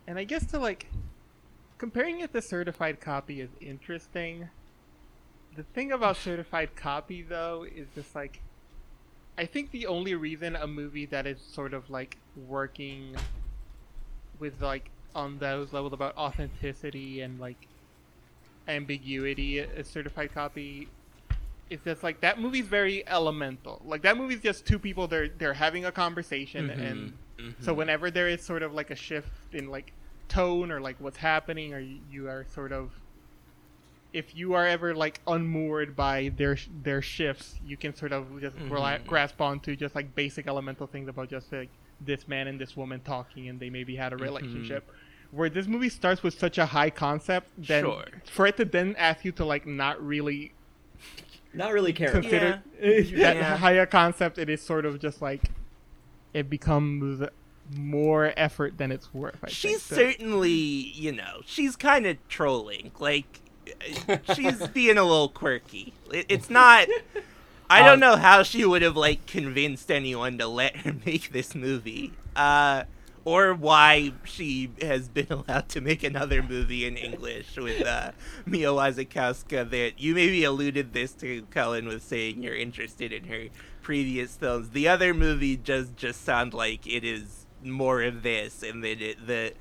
And I guess to like comparing it to certified copy is interesting. The thing about certified copy though is just like I think the only reason a movie that is sort of like working with like on those levels about authenticity and like ambiguity a certified copy is just like that movie's very elemental. Like that movie's just two people they're they're having a conversation Mhm. and Mm-hmm. so whenever there is sort of like a shift in like tone or like what's happening, or you, are sort of, if you are ever like unmoored by their their shifts, you can sort of just rela- Mhm. grasp onto just like basic elemental things about just like this man and this woman talking, and they maybe had a relationship. Where this movie starts with such a high concept, then Sure. for it to then ask you to like not really Not really care. consider Yeah. that Yeah. higher concept, it is sort of just like it becomes more effort than it's worth. I She's think. So- certainly, you know, she's kind of trolling. Like, uh, she's being a little quirky. It, it's not. I don't Um, know how she would have like convinced anyone to let her make this movie, uh, or why she has been allowed to make another movie in English with uh, Mia Wasikowska. That you maybe alluded this to Cullen with saying you're interested in her previous films. The other movie does just sound like it is more of this, and that it, the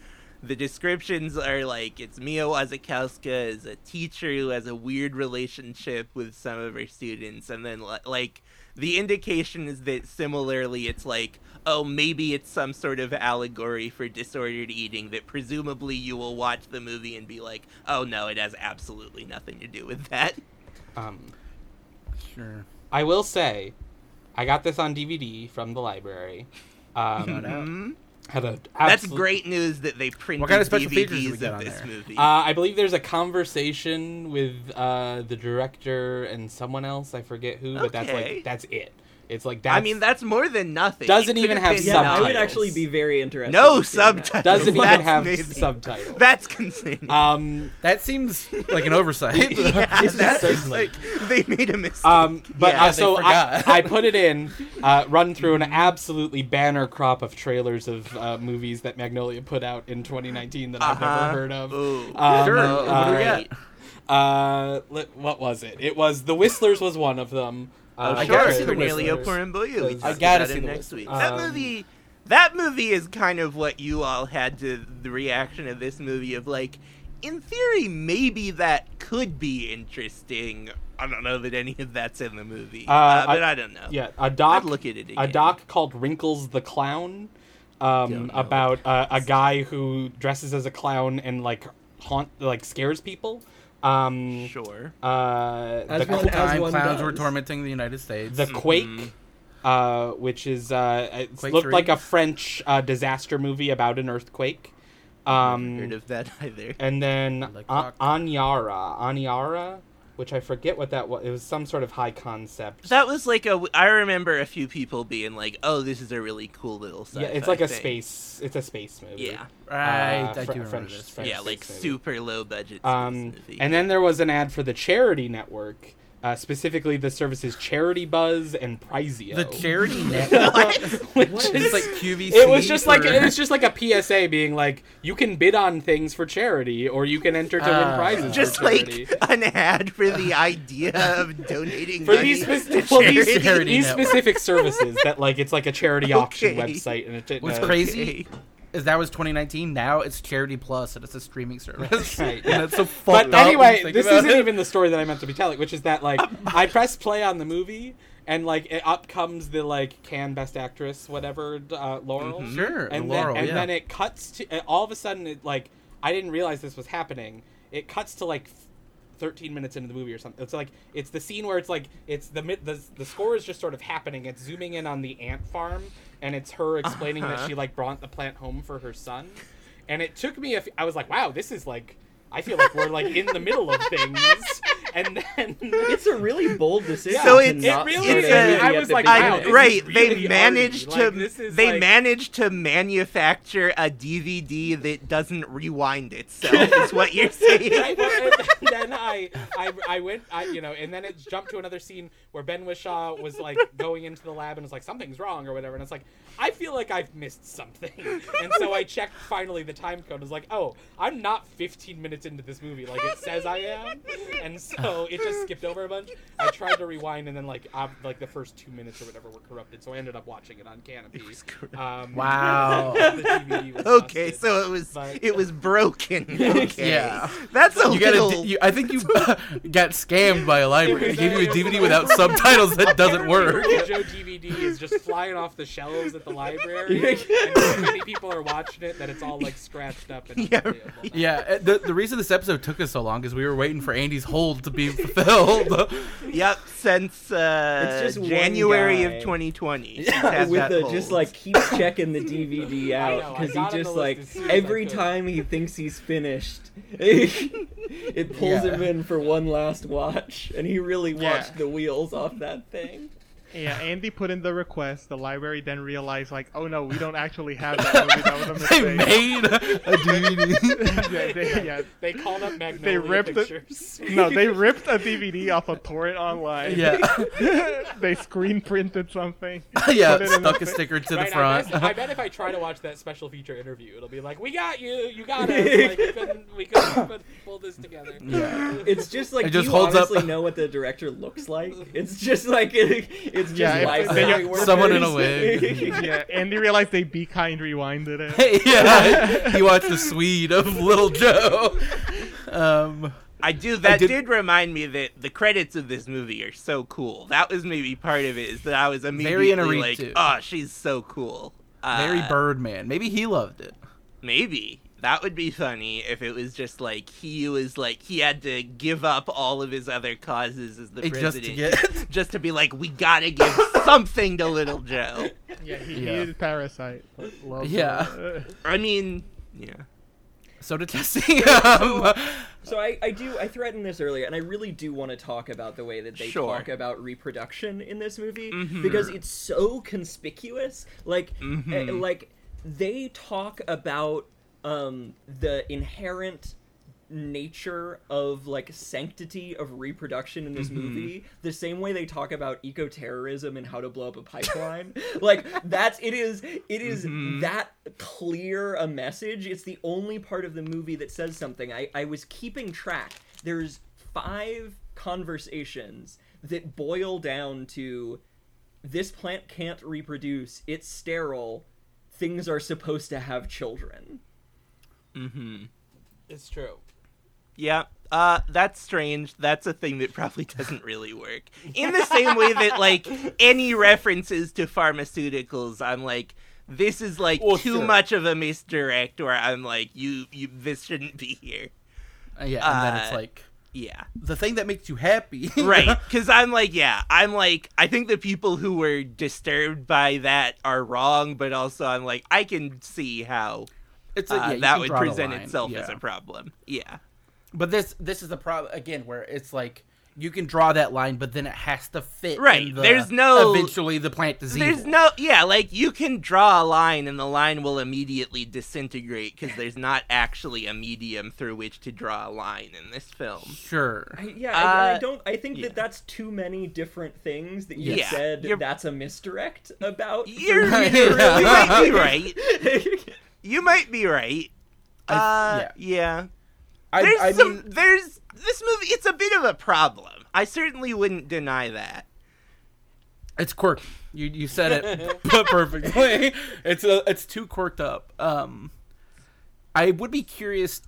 the descriptions are like it's Mia Wasikowska is a teacher who has a weird relationship with some of her students, and then like the indication is that similarly it's like oh maybe it's some sort of allegory for disordered eating that presumably you will watch the movie and be like oh no it has absolutely nothing to do with that. Um, Sure. I will say, I got this on DVD from the library. Um, Mhm. had a That's great news that they printed what kind of special features DVDs we get of on this there? movie. Uh, I believe there's a conversation with uh, the director and someone else. I forget who, but that's like that's it. It's like that's, I mean that's more than nothing. Doesn't even could've have been Yeah, I would actually be very interested. No in subtitles. doesn't even That's have amazing. subtitles. That's concerning. Um, That seems like an oversight. yeah, that's certainly. like they made a mistake. Um, but Yeah, uh, so I. I put it in, uh, run through an absolutely banner crop of trailers of uh, movies that Magnolia put out in 2019 that I've Uh-huh. never heard of. Ooh. Um, Sure, Oh, what do we got? Uh, what was it? It was The Whistlers was one of them. Uh, I sure, gotta see The Corneliu Whistlers. Porumboiu. We I gotta see him next Whistlers. week. That Um, movie, that movie is kind of what you all had to the reaction of this movie of like, in theory, maybe that could be interesting. I don't know that any of that's in the movie, Uh, uh, but I- I, don't know. Yeah, a I'd look at it again. a doc called Wrinkles the Clown, um, about uh, a guy who dresses as a clown and like haunt, like scares people. Um, Sure. uh, As the, one- Qu- time one clowns were tormenting the United States. the Quake, Mhm. uh, which is uh, it Quake looked 3? like a French uh, disaster movie about an earthquake. Um, Heard of that either? and then Like A- Aniara, Aniara, which I forget what that was. It was some sort of high concept. That was like a. I remember a few people being like, "Oh, this is a really cool little." yeah, it's sci-fi like a thing." space. It's a space movie. Yeah, right, uh, I Fr- do remember French- this. French yeah, like movie. super low budget. Um, movie. and then there was an ad for the Charity Network, uh, specifically the services Charitybuzz and Prizeo. The charity network. which It's is like QVC. it was just like it was just like a PSA being like you can bid on things for charity or you can enter to win Ah. prizes just for like an ad for the idea of donating for money these, to well, these, charity. Charity these specific services that like it's like a charity auction Okay. website and it, What's uh, crazy Okay. Is that was 2019. Now it's Charity Plus, and it's a streaming service. Right. and it's so fucked But up when anyway, this isn't it. even the story that I meant to be telling, which is that like I press play on the movie and like it, up comes the like Cannes best actress whatever uh, Laurel. Mhm. Sure, and Laurel, then, and yeah. then it cuts to all of a sudden it like I didn't realize this was happening. It cuts to like 13 minutes into the movie or something. It's like it's the scene where it's like it's the the, the score is just sort of happening. It's zooming in on the ant farm and it's her explaining that Uh-huh. she like brought the plant home for her son. And it took me a f- I was like, "Wow, this is like I feel like we're like in the middle of things." and then It's a really bold decision. So to it's- it really a is. movie I was like, beginning. wow, I, this right, really they managed arty. to Like, they like- managed to manufacture a DVD that doesn't rewind itself. is what you're saying? Right, well, and then I, I, I went, I, you know, and then it jumped to another scene where Ben Whishaw was like going into the lab and was like, something's wrong or whatever. And it's like, I feel like I've missed something. And so I checked finally the time code. I was like, oh, I'm not 15 minutes into this movie like it says I am. And so it just skipped over a bunch. I tried to rewind and then like, um, like the first two minutes or whatever were corrupted. So I ended up watching it on Kanopy. Um, Wow. the DVD was Okay, busted. so it was But- it was broken. Okay. Yeah. That's a You got little. a, you, I think you got scammed by a library. They gave you a a- it was DVD without subtitles that doesn't work. Joe DVD is just flying off the shelves at the library, and so many people are watching it that it's all like scratched up and Yeah, unplayable. Yeah, uh, the the reason this episode took us so long is we were waiting for Andy's hold to be fulfilled. Yep, since uh, It's just January of 2020. He's had with that the just like keeps checking the DVD out because he just like as soon as I every time he thinks he's finished, it pulls Yeah. him in for one last watch, and he really Yeah. watched the wheels off that thing. Yeah, Andy put in the request. The library then realized, like, oh no, we don't actually have that movie. That was a they made a DVD. yeah, they, yeah. They called up Magnolia ripped it- Pictures. No, they ripped a DVD off a torrent online. yeah, they screen printed something. yeah, put it in stuck a thi- sticker to the Right, I, front. bet, I bet if I try to watch that special feature interview, it'll be like, "We got you, you got us. Like, we couldn't, we couldn't pull this together." Yeah. It's just like It just do you holds up- honestly know what the director looks like? It's just like it, it's just Yeah, if life they- saving. Someone in a wig. yeah, Andy realized they be kind rewinded it. yeah, he watched the Swede of Little Joe. Um, I do. That did- did... remind me that the credits of this movie are so cool. That was maybe part of it. Is that I was immediately Inarritu, like, too. "Oh, she's so cool." Uh, Larry Birdman. Maybe he loved it. Maybe that would be funny if it was just like he was like he had to give up all of his other causes as the Just to president get- just to be like, we gotta give something to Little Joe. Yeah, he Yeah. hated Parasite. Love Yeah. that. I mean, yeah. So to testing. Um, So I, I do I threatened this earlier, and I really do want to talk about the way that they Sure. talk about reproduction in this movie Mhm. because it's so conspicuous. Like eh, like they talk about um, the inherent nature of like sanctity of reproduction in this movie the same way they talk about eco-terrorism and how to blow up a pipeline like that's it is it is Mhm. that clear a message. It's the only part of the movie that says something. I i was keeping track. There's five conversations that boil down to this plant can't reproduce. It's sterile. Things are supposed to have children Mm-hmm. It's true. Yeah. Uh, that's strange. That's a thing that probably doesn't really work. In the same way that, like, any references to pharmaceuticals, I'm like, this is like Well, too sure. much of a misdirect. Where I'm like, you, you, this shouldn't be here. yeah, and then it's Uh, like Yeah. the thing that makes you happy. right because i'm like yeah i'm like i think the people who were disturbed by that are wrong but also i'm like i can see how It's uh, a, yeah, you that would present line, itself as a problem yeah But this this is the problem again, where it's like you can draw that line, but then it has to fit. in Right, the- there's no- Eventually, the plant disease. there's no yeah like you can draw a line and the line will immediately disintegrate because there's not actually a medium through which to draw a line in this film Sure. I, yeah, I, I Uh, don't. I think yeah. that that's too many different things that you Yeah, said. you're- That's a misdirect about. you're, Right. you're- you might be right you might be right I- uh, yeah. yeah I, there's I some mean, there's this movie it's a bit of a problem i certainly wouldn't deny that it's quirky. You you said it perfectly. It's a, it's too quirked up. Um, I would be curious,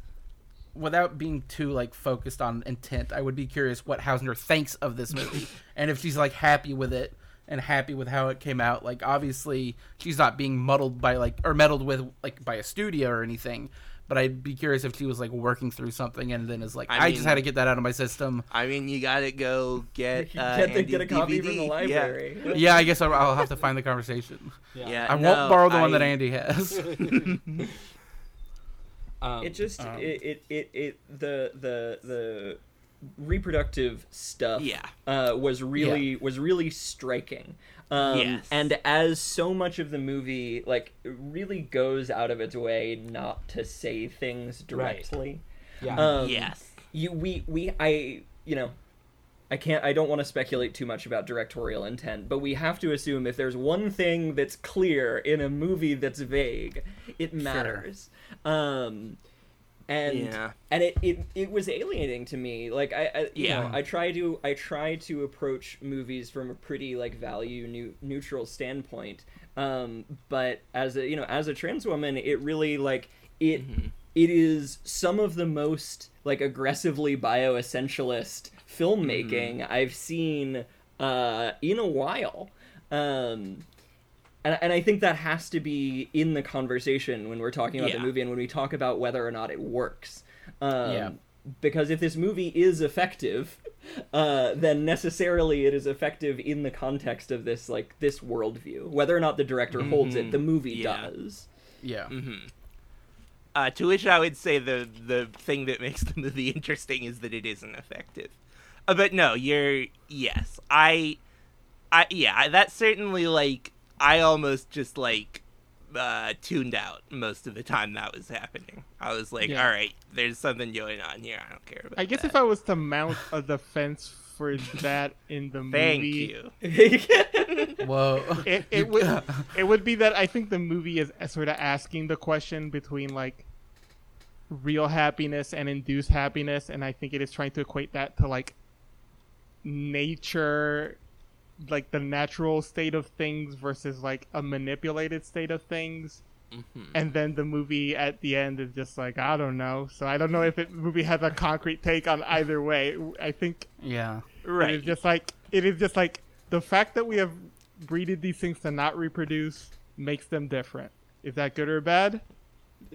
without being too like focused on intent. I would be curious what Hausner thinks of this movie, and if she's like happy with it and happy with how it came out. Like obviously she's not being muddled by like or meddled with like by a studio or anything. But I'd be curious if she was like working through something and then is like, I I, just had to get that out of my system. i mean you gotta go get uh, get, the, Andy's get a copy DVD. from the library. Yeah, yeah I guess I'll, I'll have to find the conversation. Yeah, I won't no, borrow the one that Andy has. Um, It just Um, it, it it it the the the reproductive stuff Yeah. uh, was really was really striking. Um, Yes. And as so much of the movie like really goes out of its way not to say things directly. Right. Yeah. Um, yes. You we we I you know I can't I don't want to speculate too much about directorial intent, but we have to assume if there's one thing that's clear in a movie that's vague, it matters. Um and Yeah. and it, it it was alienating to me. Like I, I you Yeah. know, I try to I try to approach movies from a pretty like value new, neutral standpoint. Um but as a you know, as a trans woman, it really like it it is some of the most like aggressively bioessentialist filmmaking I've seen uh, in a while. Um, and, and I think that has to be in the conversation when we're talking about Yeah. the movie and when we talk about whether or not it works. Um, Yeah. Because if this movie is effective, uh, then necessarily it is effective in the context of this like this worldview. Whether or not the director holds it, the movie Yeah. does. Yeah. Uh, to which I would say the the thing that makes the movie interesting is that it isn't effective. Uh, but no, you're yes, I, I yeah, I- that's certainly like I almost just like uh, tuned out most of the time that was happening. I was like, Yeah. all right, there's something going on here. I don't care about. It. I guess that. if I was to mount a defense for that in the movie, thank you. Whoa. it, it would it would be that I think the movie is sort of asking the question between like real happiness and induced happiness, and I think it is trying to equate that to like nature, like the natural state of things versus like a manipulated state of things. Mm-hmm. And then the movie at the end is just like I don't know. So I don't know if it movie has a concrete take on either way. I think Yeah. it Right. is just like it is just like the fact that we have breeded these things to not reproduce makes them different. Is that good or bad?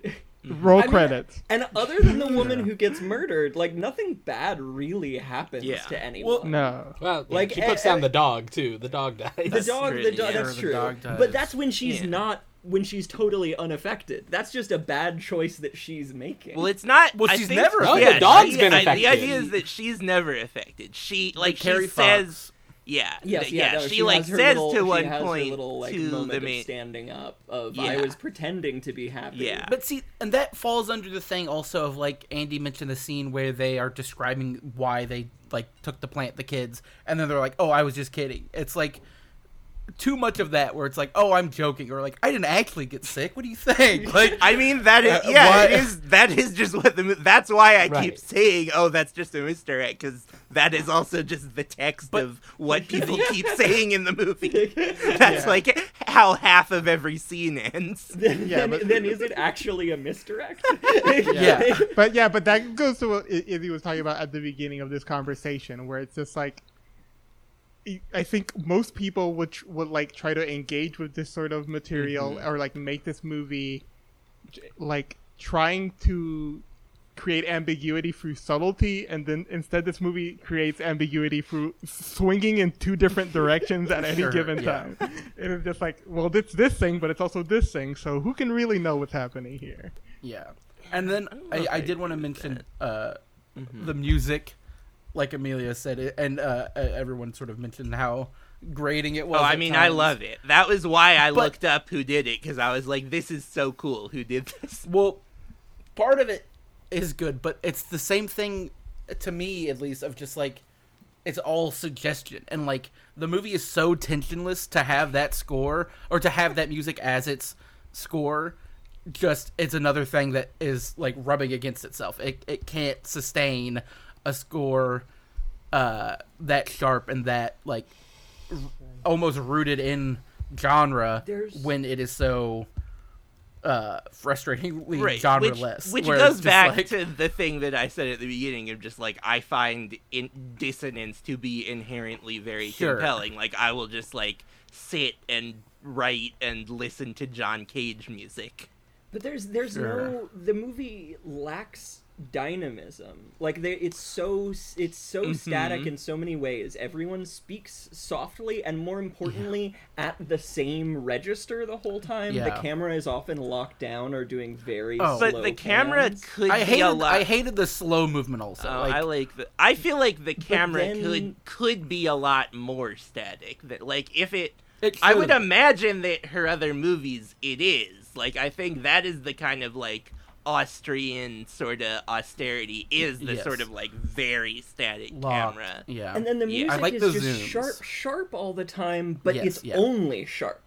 Roll I mean, credits. And other than the woman who gets murdered, like nothing bad really happens Yeah. to anyone. no. Well, yeah, like, she puts eh, down eh, the dog too. The dog dies. the That's dog, true, the dog. yeah. That's The true. dog does. But that's when she's Yeah. not. When she's totally unaffected. That's just a bad choice that she's making. Well, it's not. Well, I she's think- never No, the yeah, dog's she- been I- affected. The idea is that she's never affected. She like Kerry she says. Fox. Yeah, Yes, yeah, yeah. no, she, like says little, to she one has her point little, like, to moment the of main. standing up of I was pretending to be happy. Yeah. But see, and that falls under the thing also of like Andy mentioned the scene where they are describing why they like took the plant the kids, and then they're like, "Oh, I was just kidding." It's like too much of that where it's like, "Oh, I'm joking," or like, "I didn't actually get sick." What do you think? Like, I mean that is Uh, yeah, why- it is that is just what the that's why I keep saying oh that's just a Mister egg because that is also just the text But- of what people keep saying in the movie. That's Yeah. like how half of every scene ends. Then, Yeah, then, but- then is it actually a misdirect? Yeah. but yeah, but that goes to what I- Dizzy was talking about at the beginning of this conversation, where it's just like, I- I think most people would tr- would like try to engage with this sort of material or like make this movie, like trying to create ambiguity through subtlety, and then instead this movie creates ambiguity through swinging in two different directions at any Sure, given yeah. time. It is just like, well, it's this thing, but it's also this thing. So who can really know what's happening here? Yeah, and then I, I I did want to mention uh, Mm-hmm. the music, like Emilio said, it, and uh, everyone sort of mentioned how grating it was. Oh, I mean, I love it. That was why I But- looked up who did it because I was like, this is so cool. Who did this? Well, part of it is good, but it's the same thing to me, at least, of just like it's all suggestion, and like the movie is so tensionless to have that score or to have that music as its score. Just it's another thing that is like rubbing against itself. It it can't sustain a score uh, that sharp and that like r- almost rooted in genre There's- when it is so uh frustratingly right genre-less which, which goes back like- to the thing that i said at the beginning of just like i find in dissonance to be inherently very Sure. compelling like i will just like sit and write and listen to john cage music But there's there's Sure. no the movie lacks dynamism. Like they, it's so it's so static Mhm. in so many ways. Everyone speaks softly and more importantly at the same register the whole time. The camera is often locked down or doing very Oh. But slow the camera pans. could I be hated a lot. I hated the slow movement also. Oh, like, I like the. I feel like the camera then- could could be a lot more static. That like if it, it I would imagine that her other movies it is like I think that is the kind of like Austrian sort of austerity is the Yes. sort of like very static Locked, camera. Yeah. And then the music I like is the just zooms. sharp, sharp all the time, but Yes, it's yeah. only sharp.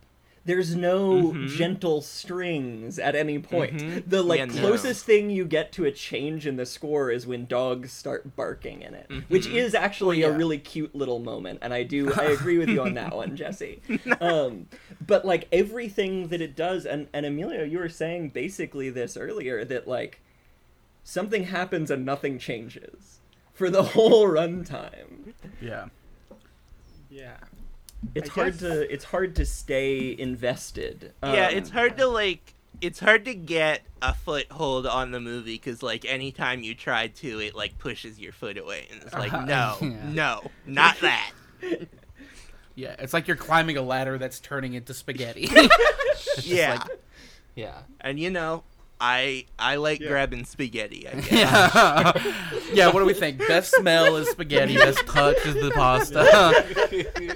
There's no Mhm. gentle strings at any point. Mhm. The like Yeah, no. closest thing you get to a change in the score is when dogs start barking in it, which Mhm. is actually Oh, a really cute little moment, and I do I agree with you on that one, Jesse. Um, but like everything that it does, and and Emilio, you were saying basically this earlier that like something happens and nothing changes for the whole runtime yeah. Yeah. It's I hard guess- to it's hard to stay invested. yeah, Um, it's hard to like. It's hard to get a foothold on the movie because, like, anytime you try to, it like pushes your foot away, and it's like, Uh, no, yeah. no, not that. Yeah. It's like you're climbing a ladder that's turning into spaghetti. Yeah, like- Yeah. and you know, I I like Yeah. grabbing spaghetti. I guess. yeah. yeah. What do we think? Best smell is spaghetti. Best touch is the pasta.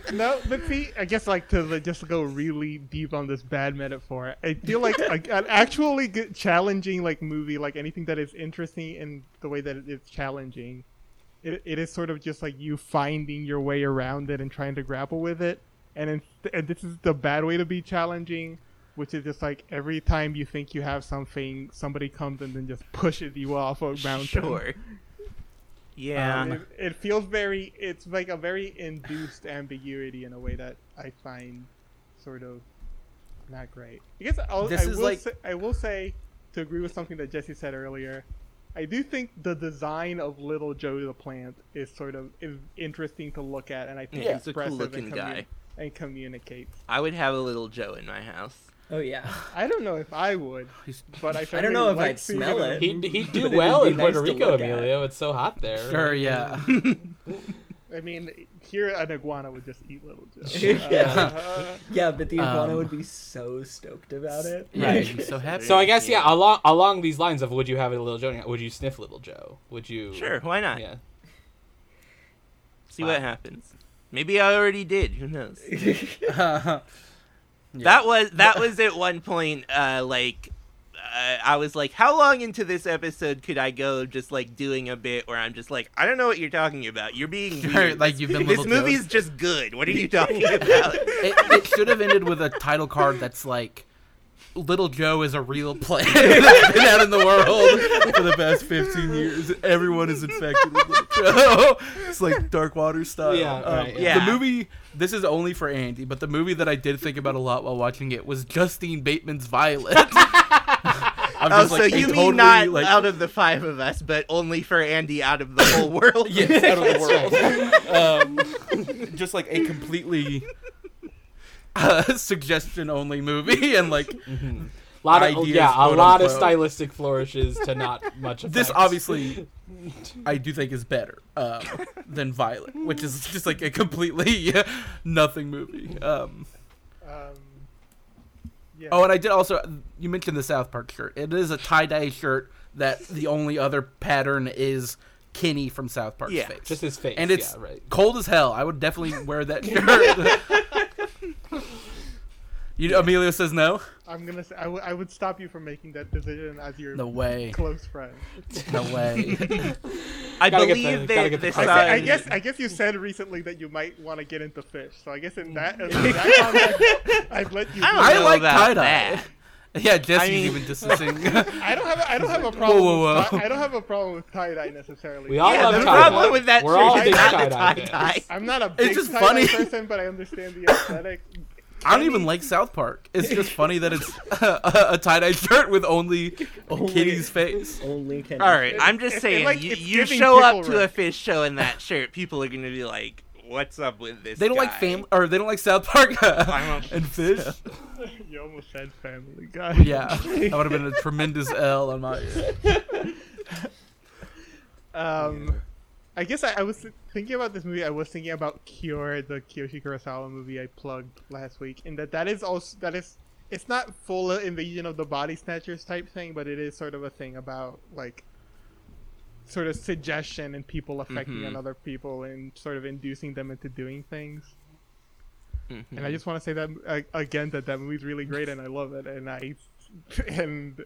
No, but see, I guess like to like, just go really deep on this bad metaphor. I feel like a, an actually good, challenging like movie, like anything that is interesting in the way that it's challenging, it, it is sort of just like you finding your way around it and trying to grapple with it. And, in, and this is the bad way to be challenging, which is just like every time you think you have something, somebody comes and then just pushes you off a mountain. Sure. Yeah. Um, it, it feels very. It's like a very induced ambiguity in a way that I find sort of not great. I guess I'll, This I is will like- say, I will say to agree with something that Jesse said earlier. I do think the design of Little Joe the plant is sort of is interesting to look at, and I think Yeah, it's he's a cool expressive looking and, commu- guy. and communicates. I would have a little Joe in my house. Oh yeah. I don't know if I would, but I, I don't know if like I'd smell it. He'd, he'd do well in Puerto nice to Rico, look at. Emilio. It's so hot there. Sure. Yeah. I mean, here an iguana would just eat Little Joe. Yeah. Uh, Yeah, but the iguana Um, would be so stoked about it. Yeah. Right. So happy. So I guess yeah, along along these lines of would you have a little Joe? Would you sniff little Joe? Would you? Sure, why not? Yeah. See Wow. what happens. Maybe I already did. Who knows? Yeah. That was that was at one point. Uh, like uh, I was like, how long into this episode could I go? Just like doing a bit where I'm just like, I don't know what you're talking about. You're being Sure, like you've been this movie's just good. What are you talking about? it, it should have ended with a title card that's like Little Joe is a real plague that's been out in the world for the past 15 years. Everyone is infected with Little Joe. It's like Dark Water style. Yeah, Um, right, yeah. The movie, this is only for Andy, but the movie that I did think about a lot while watching it was Justine Bateman's Violet. I'm oh, just so like, you mean totally, not like, out of the five of us, but only for Andy out of the whole world? yes, out of the world. um, just like a completely uh, suggestion only movie, and like a lot of Ideas, yeah, a quote, lot of stylistic flourishes to not much. Of this obviously I do think is better um, than Violet, which is just like a completely nothing movie. Um, um, yeah. oh, and I did also you mentioned the South Park shirt. It is a tie dye shirt that the only other pattern is Kenny from South Park's Yeah, face. just his face. and it's yeah, right. cold as hell. I would definitely wear that shirt. you, Emilio says no. I'm gonna say I, w- I would stop you from making that decision as your No way. close friend. No way. I Gotta believe the- gotta that the this. I, I guess I guess you said recently that you might want to get into fish, so I guess in that, in that context, I'd let you. I do don't I that. like about tie dye. That. Yeah, Jesse's I mean- even distancing. I don't have a, I don't have a problem. whoa, With, whoa. ti- I don't have a problem with tie dye necessarily. We all yeah, love the tie-dye. problem with that We're all shirt big is not the tie-dye tie fans. dye. I'm not a big just tie funny. dye person, but I understand the aesthetic. I don't even like South Park. It's just funny that it's a, a tie dye shirt with only, Only- Kitty's face. Only Kenny. All right, I'm just it- it, saying, like, you, you show up to a fish show in that shirt, people are gonna be like, "What's up with this?" They don't like guy?" family, or they don't like South Park I'm a- and fish. You almost said Family Guy. Yeah, that would have been a tremendous L on my. Um, I guess I, I was thinking about this movie. I was thinking about Cure, the Kiyoshi Kurosawa movie I plugged last week, and that that is also that is it's not full invasion of the body snatchers type thing, but it is sort of a thing about like sort of suggestion and people affecting Mhm. other people and sort of inducing them into doing things. Mhm. And I just want to say that uh, again that that movie's really great and I love it and I and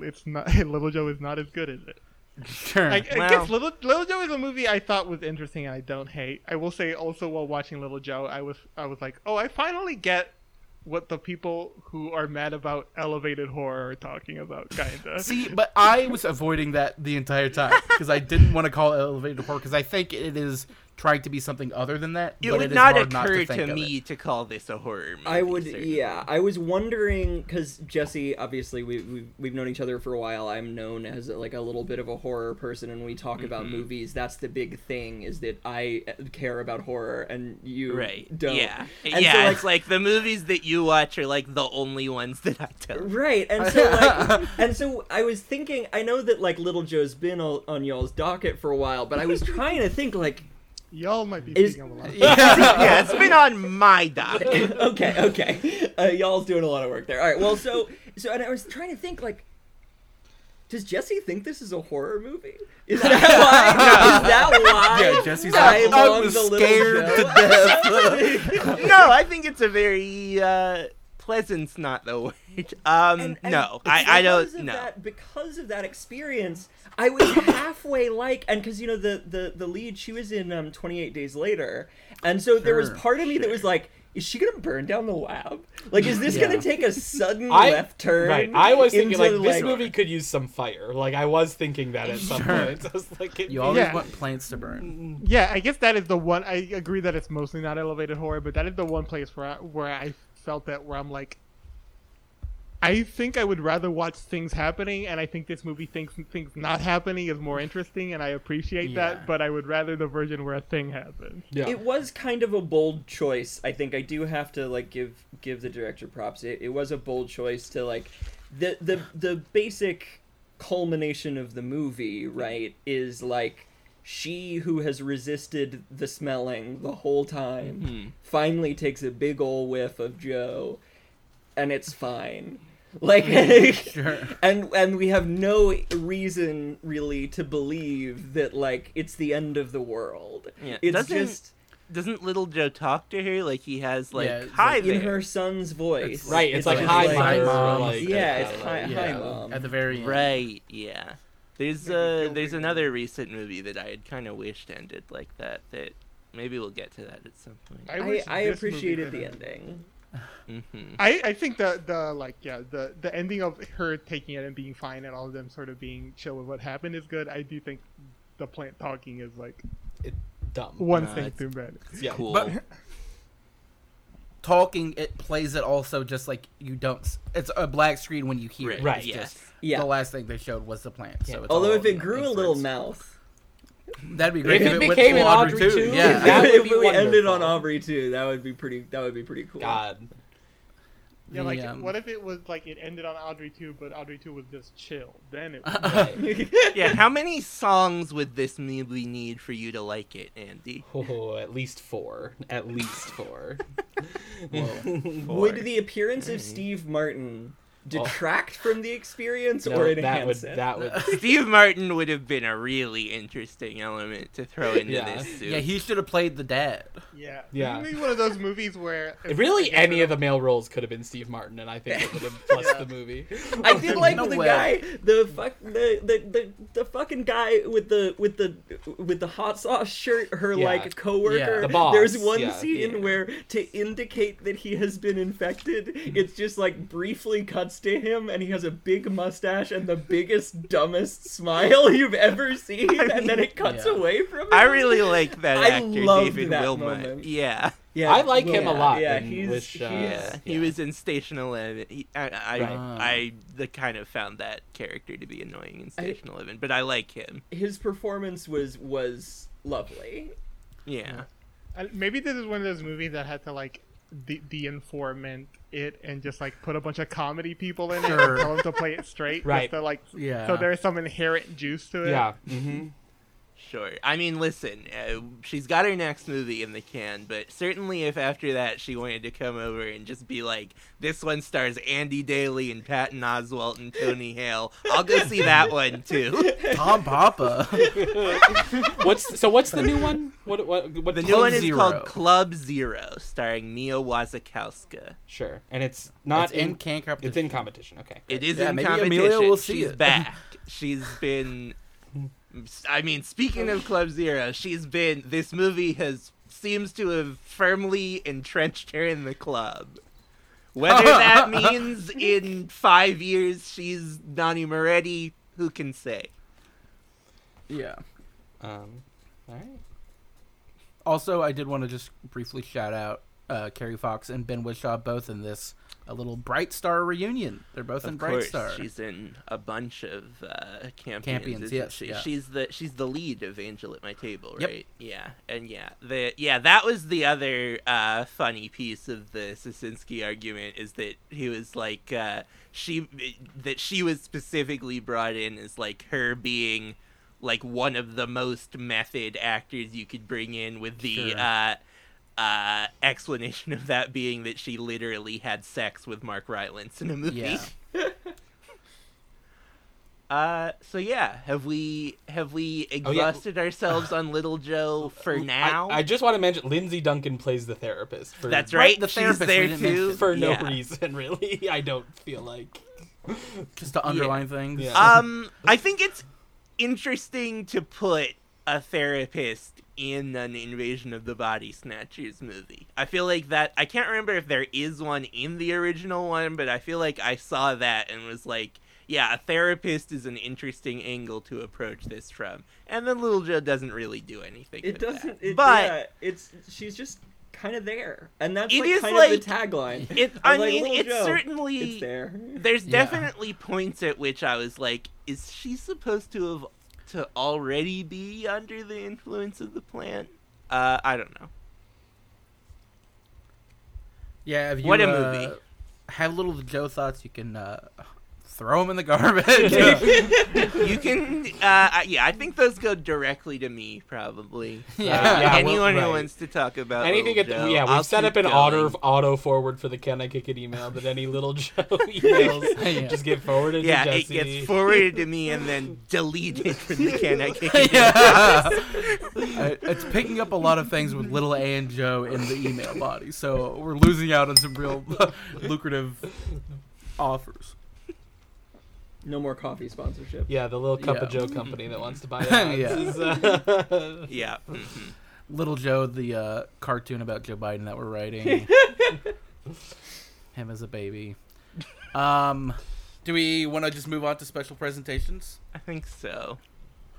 it's not Little Joe is not as good as it. Sure. I, I Well- guess Little Little Joe is a movie I thought was interesting and I don't hate. I will say also while watching Little Joe, I was I was like, oh, I finally get what the people who are mad about elevated horror are talking about, kinda. See, but I was avoiding that the entire time because I didn't want to call it elevated horror because I think it is trying to be something other than that. It but would it is not hard not occur to, to, me it. to call this a horror movie. I would, certainly. yeah. I was wondering because Jesse, obviously, we we've, we've known each other for a while. I'm known as like a little bit of a horror person, and when we talk about Mm-hmm. movies, that's the big thing is that I care about horror and you Right. don't. Yeah. And yeah. so, like, it's like the movies that you watch are like the only ones that I don't. Right, and so like, and so I was thinking. I know that like Little Joe's been on, on y'all's docket for a while, but I was trying to think like, Y'all might be Is- thinking of a lot. yeah, it's been on my docket. okay, okay, uh, y'all's doing a lot of work there. All right, well, so so and I was trying to think like, does Jesse think this is a horror movie? Is that why? is that why? Yeah, Jesse's I'm like, I on was Little scared to death. no, I think it's a very uh, pleasant's not the word. Um, And- and no, I, I don't. No. That, because of that experience, I was halfway like, and because you know the the the lead, she was in um 28 Days Later, and so there was part of me that was like. Is she gonna burn down the lab? Like, is this Yeah. gonna take a sudden I left turn? right. I was thinking into, like this movie could use some fire. Like I was thinking that at some Sure. point. I was like, it, You always Yeah. want plants to burn. Yeah, I guess that is the one. I agree that it's mostly not elevated horror, but that is the one place where I, where I felt that where I'm like, I think I would rather watch things happening, and I think this movie thinks things not happening is more interesting, and I appreciate Yeah. that. But I would rather the version where a thing happens. yeah. It was kind of a bold choice. I think I do have to like give give the director props. It, it was a bold choice to like the the the basic culmination of the movie, right, is like she who has resisted the smelling the whole time Mhm. finally takes a big ol' whiff of Joe and it's fine. Like Sure. and and we have no reason really to believe that like it's the end of the world. Yeah. It's Doesn't- just Doesn't Little Joe talk to her like he has like Yeah, hi like in her son's voice. right. It's, like, just hi, like- mother. or, Mom. like, Yeah, it's kind hi, of, hi Yeah, mom. At the very end. Right. Yeah. There's Maybe uh there's another recent movie that I had kind of wished ended like that. That maybe we'll get to that at some point. I I, I appreciated the ended. ending. hmm I, I think the the like yeah the the ending of her taking it and being fine and all of them sort of being chill with what happened is good. I do think the plant talking is like it, dumb. one No, thing too bad. Yeah. Cool. But- Talking, it plays it also just like you don't. It's a black screen when you hear it. right. It's Yes. just- Yeah. The last thing they showed was the plant. So Yeah. it's Although if it grew a little mouth, that'd be great. If it went became full an Audrey II. too, yeah. that would if be we ended on wonderful. Audrey II, that would be pretty. That would be pretty cool. God. Yeah, like The, um, what if it was like it ended on Audrey 2, but Audrey 2 was just chill? Then it Right. yeah. How many songs would this movie need for you to like it, Andy? Oh, at least four. At least four. Would the appearance of Steve Martin detract from the experience Oh. No, or that enhance would it? that would Steve Martin would have been a really interesting element to throw into Yeah. this suit. Yeah, he should have played the dad. yeah. Yeah. Maybe one of those movies where really any of the male roles could have been Steve Martin, and I think it would have plus Yeah. the movie. I did like No the way. guy, the fuck, the, the the the fucking guy with the with the with the hot sauce shirt. Her Yeah. like coworker. Yeah. The boss, There's one yeah. scene Yeah. where to indicate that he has been infected, mm-hmm. it's just like briefly cuts to him, and he has a big mustache and the biggest dumbest smile you've ever seen, and then it cuts Yeah. away from him. I really like that I actor, loved David that Wilmot. moment. Yeah. Yeah, I like him a lot Yeah, in he's, Wish, uh, he's Yeah, he was in Station Eleven. He, I, I, Right. I, the kind of found that character to be annoying in I- Station Eleven, but I like him. his performance was was lovely. Yeah, Uh, Maybe this is one of those movies that had to like the the informant it and just like put a bunch of comedy people in it and tell them to play it straight. Right. Just to, like Yeah. so there's some inherent juice to it. Yeah. hmm Sure. I mean, listen, uh, she's got her next movie in the can, but certainly if after that she wanted to come over and just be like, this one stars Andy Daly and Patton Oswalt and Tony Hale, I'll go see that one too. Tom Papa. What's so? What's the new one? What? What? what The new Club one is Zero. called Club Zero, starring Mia Wasikowska. Sure, and it's not It's in in. can competition. It's in competition. Okay. It is Yeah, in maybe competition. Amelia will see She's it. back. She's been. I mean, speaking of Club Zero, she's been. This movie has seems to have firmly entrenched her in the club. Whether that means in five years she's Nanni Moretti, who can say? Yeah. Um. All right. Also, I did want to just briefly shout out uh, Kerry Fox and Ben Whishaw both in this a little Bright Star reunion. They're both in Bright course, Star. she's in a bunch of uh, campions. Campions, yes, she? yeah. She's the she's the lead of Angel at My Table, Yep. right? Yeah, and yeah, the yeah that was the other uh, funny piece of the Sicinski argument is that he was like uh, she that she was specifically brought in as like her being like one of the most method actors you could bring in with the Sure. Uh, explanation of that being that she literally had sex with Mark Rylance in a movie. Yeah. Uh, so yeah, have we have we Oh, yeah. exhausted ourselves on Little Joe for now? I, I just want to mention Lindsay Duncan plays the therapist. For, That's Right, right. the She's therapist we there too. For no Yeah. reason, really. I don't feel like. just to underline things. Yeah. Um, I think it's interesting to put a therapist in an Invasion of the Body Snatchers movie. I feel like that. I can't remember if there is one in the original one, but I feel like I saw that and was like, yeah, a therapist is an interesting angle to approach this from. And then Little Joe doesn't really do anything. It with doesn't. that. It, but yeah, it's she's just kind of there, and that's It like is kind like- of the tagline. it. I like, mean, it's Joe, certainly It's there. There's Yeah. definitely points at which I was like, is she supposed to have to already be under the influence of the plant? Uh, I don't know. Yeah, if you What a uh, movie. have little Joe thoughts, you can uh, throw them in the garbage. You can, uh, I- yeah, I think those go directly to me probably. Yeah. Uh, Yeah, anyone well, who wants to talk about Anything at Little the, Joe, yeah, we've I'll set up an going. auto auto forward for the Can I Kick It email that any little Joe emails Yeah. just get forwarded Yeah, to it gets forwarded to me and then deleted from the Can I Kick It yeah. I- it's picking up a lot of things with little A and Joe in the email body, so we're losing out on some real lucrative offers. No more coffee sponsorship. Yeah, the little Cup of Joe company that wants to buy ads. Yeah. is, uh, Yeah. mhm. Little Joe, the uh, cartoon about Joe Biden that we're writing. Him as a baby. Um, do we want to just move on to special presentations? I think so.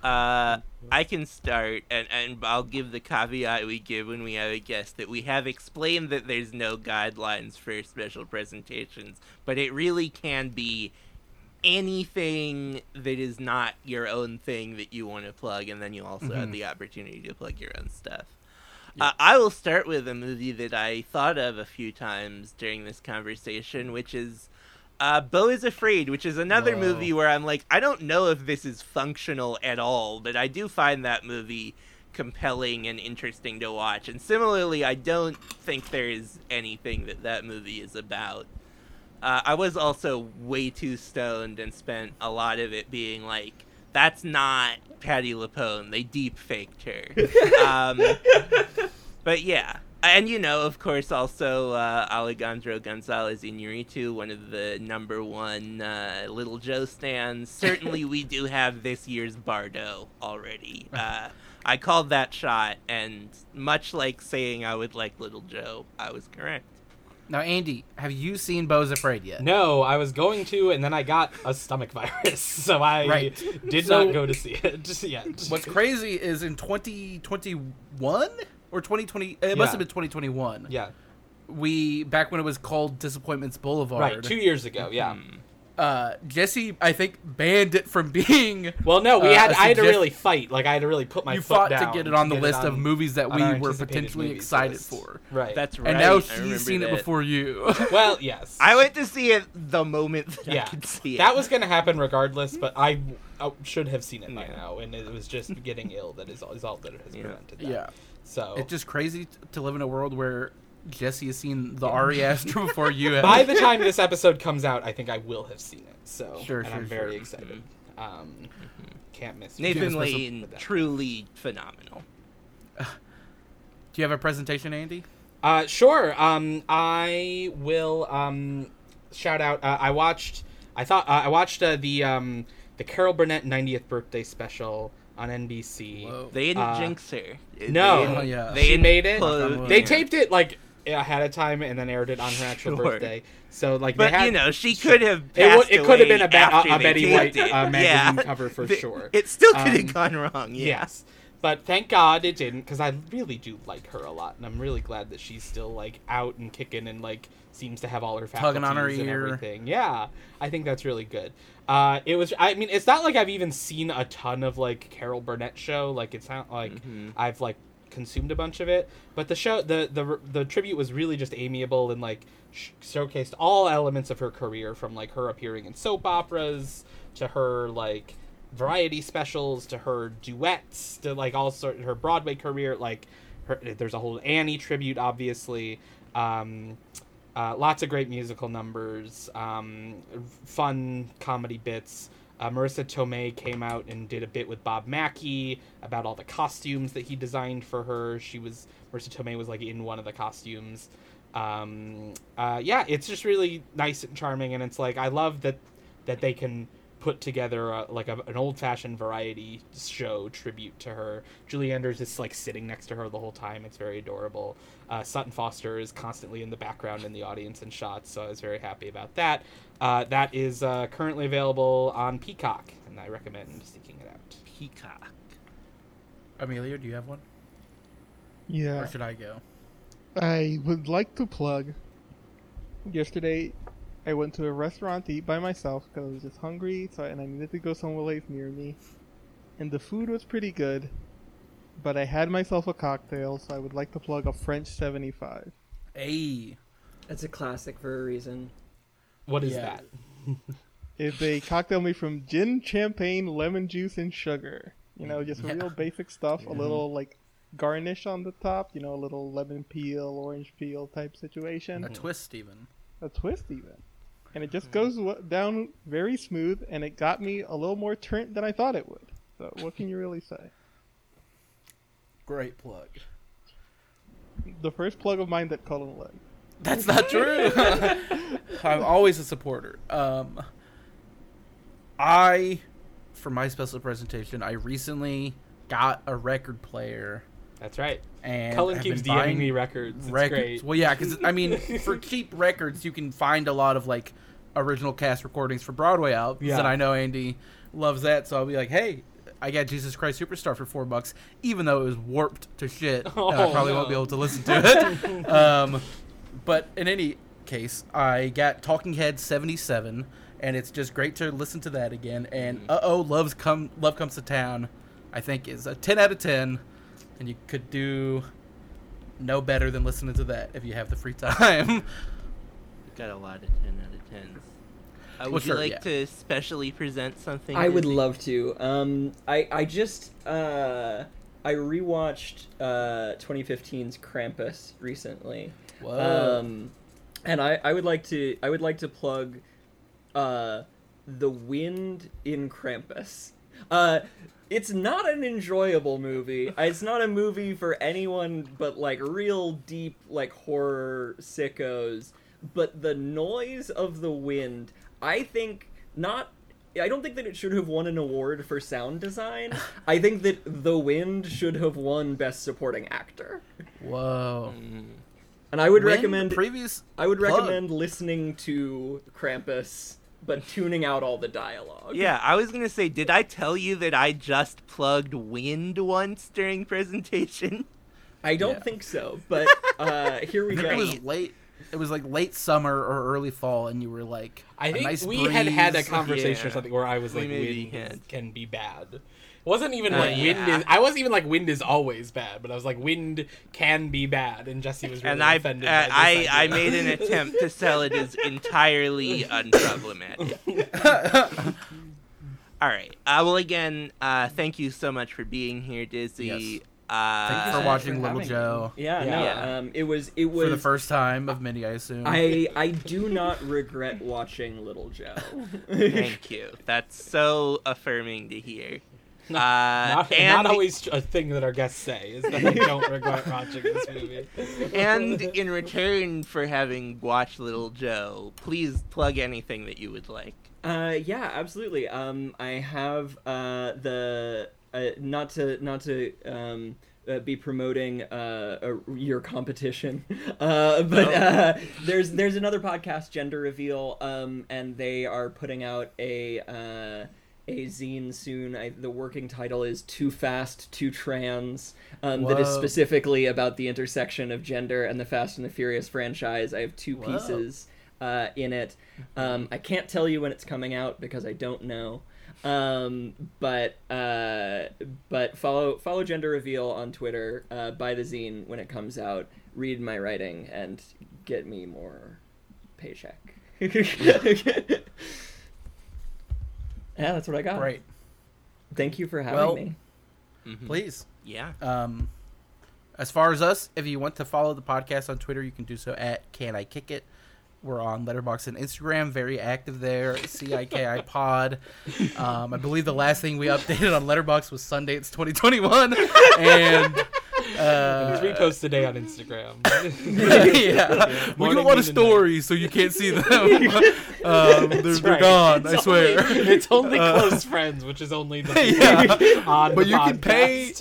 Uh, I can start, and, and I'll give the caveat we give when we have a guest that we have explained that there's no guidelines for special presentations, but it really can be anything that is not your own thing that you want to plug, and then you also have Mhm. the opportunity to plug your own stuff. Uh, I will start with a movie that I thought of a few times during this conversation, which is uh, Beau is Afraid, which is another Whoa. movie where I'm like, I don't know if this is functional at all, but I do find that movie compelling and interesting to watch. And similarly, I don't think there is anything that that movie is about. Uh, I was also way too stoned and spent a lot of it being like, that's not Patti LuPone. They deep faked her. um, but yeah. And you know, of course, also uh, Alejandro Gonzalez Iñárritu, one of the number one uh, Little Joe stands. Certainly, we do have this year's Bardo already. Uh, I called that shot, and much like saying I would like Little Joe, I was correct. Now, Andy, have you seen Beau's Afraid yet? no, I was going to, and then I got a stomach virus, so I Right. did So- not go to see it just yet. What's crazy is in 2021 or 2020, it must have been 2021. Yeah, We back when it was called Disappointments Boulevard. right. Two years ago, yeah. Hmm. Uh, Jesse, I think, banned it from being. Well, no, we uh, had a I had to really fight. Like I had to really put my you foot fought down to get it on the get list of movies that we were potentially excited list. for. Right. That's right. And now I she's remember seen it before you. well, yes. I went to see it the moment that yeah, I could see it. that was going to happen regardless, but I, I should have seen it by Yeah. now, and it was just getting ill that is, all, is all that it has Yeah. prevented that. yeah. So It's just crazy to live in a world where Jesse has seen the Ari Aster before you have. by the time this episode comes out, I think I will have seen it. So Sure, and sure, I'm very sure. excited. Um, can't miss Nathan Give Lane, truly phenomenal. Do you have a presentation, Andy? Uh, sure. Um, I will um, shout out. Uh, I watched. I thought uh, I watched uh, the um, the Carol Burnett 90th birthday special on NBC. Whoa. They didn't Uh, jinx her. no. They Oh, yeah. They She made it. plug- They taped it like ahead of time and then aired it on her actual Sure. birthday. So like, But they had, you know, she could have. It it could have been a, after a, Betty White uh, magazine Yeah. cover for The- sure. It still could have Um, gone wrong. Yeah. Yes. But thank God it didn't, because I really do like her a lot, and I'm really glad that she's still like out and kicking and like seems to have all her faculties Tugging on her and ear. everything. Yeah, I think that's really good. Uh, it was. I mean, it's not like I've even seen a ton of like Carol Burnett show. Like it's not like Mhm. I've like consumed a bunch of it. But the show, the the the tribute was really just amiable and like sh- showcased all elements of her career, from like her appearing in soap operas to her like variety specials to her duets to like all sort her Broadway career. Like her, there's a whole Annie tribute, obviously. Um, uh, lots of great musical numbers, um, fun comedy bits. Uh, Marisa Tomei came out and did a bit with Bob Mackie about all the costumes that he designed for her. She was Marisa Tomei was like in one of the costumes. Um, uh, yeah, it's just really nice and charming, and it's like I love that that they can put together a, like a, an old fashioned variety show tribute to her. Julie Andrews is like sitting next to her the whole time. It's very adorable. Uh, Sutton Foster is constantly in the background in the audience and shots, so I was very happy about that. Uh, that is uh, currently available on Peacock, and I recommend seeking it out. Peacock. Amelia, do you have one? Yeah. Or should I go? I would like to plug. Yesterday, I went to a restaurant to eat by myself because I was just hungry, so and I needed to go somewhere near me. And the food was pretty good, but I had myself a cocktail, so I would like to plug a French 75. Hey. That's a classic for a reason. What is Yeah. that? It's a cocktail made from gin, champagne, lemon juice, and sugar. You know, just Yeah. real basic stuff. A little like garnish on the top. You know, a little lemon peel, orange peel type situation. A twist, even. a twist even and it just goes w- down very smooth and it got me a little more turnt than i thought it would so what can you really say Great plug. the first plug of mine that colin led That's not true. I'm always a supporter. Um, I, for my special presentation, I recently got a record player, That's right. and Cullen keeps been DMing buying me records. It's records. great. Well, yeah, because I mean, for cheap records, you can find a lot of like original cast recordings for Broadway albums, Yeah. and I know Andy loves that, so I'll be like, hey. I got Jesus Christ Superstar for four bucks, even though it was warped to shit. and I Oh, probably won't be able to listen to it. um, but in any case, I got Talking Heads '77, and it's just great to listen to that again. And uh oh, loves come love comes to town. I think is a 10 out of 10, and you could do no better than listening to that if you have the free time. Got a lot of 10 out of 10s. Uh, Well, would you sure, like yeah. to specially present something? I would love to. Um, I I just uh, I rewatched uh 2015's Krampus recently. Whoa. Um, and I, I would like to I would like to plug uh the wind in Krampus. Uh it's not an enjoyable movie. It's not a movie for anyone but like real deep like horror sickos. But the noise of the wind, I think not I don't think that it should have won an award for sound design. I think that The Wind should have won Best Supporting Actor. Whoa. Mm. And I would When recommend previous. I would plug. recommend listening to Krampus, but tuning out all the dialogue. Yeah, I was gonna say, did I tell you that I just plugged wind once during presentation? I don't Yeah. think so, but uh, here we go. it was late. It was like late summer or early fall, and you were like, I a think nice we had had a breeze. conversation or something where I was We like, maybe wind had. can be bad. It wasn't even Uh, like wind is. I wasn't even like wind is always bad, but I was like wind can be bad, and Jesse was really and I, offended. uh, by I, this I idea. made an attempt to sell it as entirely unproblematic. All right. Uh, well, again, uh, thank you so much for being here, Dizzy. Yes. Uh, Thank you for Uh, watching for Little having Joe Yeah, Yeah. no. Yeah. Um, it was it was for the first time of many, I assume. I I do not regret watching Little Joe. Thank you. That's so affirming to hear. Uh, Not, and, not always a thing that our guests say is that they don't regret watching this movie. and in return for having watched Little Joe, please plug anything that you would like. Uh, yeah, absolutely. Um, I have uh, the uh, not to not to um, uh, be promoting uh, a, your competition, uh, but uh, there's there's another podcast, Gender Reveal, um, and they are putting out a. Uh, a zine soon. I, the working title is "Too Fast, Too Trans," um, that is specifically about the intersection of gender and the Fast and the Furious franchise. I have two Whoa. pieces uh, in it. Um, I can't tell you when it's coming out because I don't know. Um, but uh, but follow follow Gender Reveal on Twitter. Uh, buy the zine when it comes out. Read my writing and get me more paycheck. yeah, that's what I got. Right. Thank you for having Well- me. Mhm. Please. Yeah. Um, as far as us, if you want to follow the podcast on Twitter, you can do so at Can I Kick It. We're on Letterboxd and Instagram, very active there. C I K I Pod. Um, I believe the last thing we updated on Letterboxd was Sundance 2021, and uh, Three posts a day on Instagram. yeah, we do Morning, a lot of noon, and night. stories, so you can't see them. um, they're, That's they're gone. It's I swear. Only, it's only Uh, close friends, which is only the people yeah. on But the you can pay.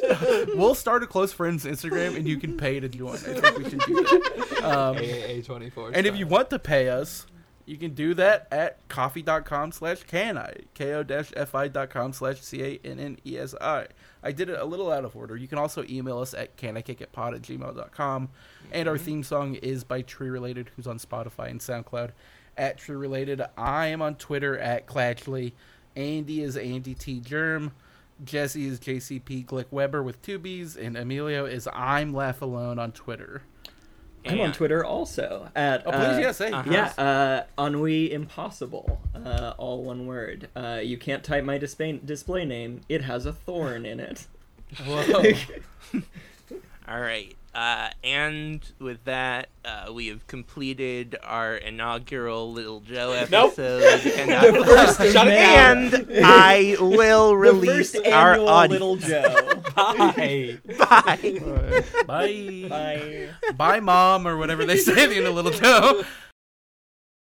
We'll start a close friends Instagram, and you can pay to join. I think we should do that. Um, AAA twenty four. and if you want to pay us, you can do that at ko-fi.com slash can canni. ko-fi.com slash c-a-n-n-e-s-i. I did it a little out of order. You can also email us at canikickitpod at gmail.com. And our mm-hmm. theme song is by Tree Related, who's on Spotify and SoundCloud at Tree Related. I am on Twitter at Clatchley. Andy is Andy T. Germ. Jesse is JCP Glick Webber with two B's. And Emilio is I'm Laugh Alone on Twitter. I'm on Twitter also at Oh, please, uh, yeah, say. uh-huh. Yeah, uh, ennui impossible. Uh, all one word. Uh, you can't type my display display name. It has a thorn in it. Whoa. All right. Uh, and with that, uh, we have completed our inaugural Little Joe Nope. episode. and, The I, first of Shut it many. down. and I will The release first our annual audience. Little Joe. Bye. Bye. Bye. Bye. Bye, mom, or whatever they say at the end of Little Joe.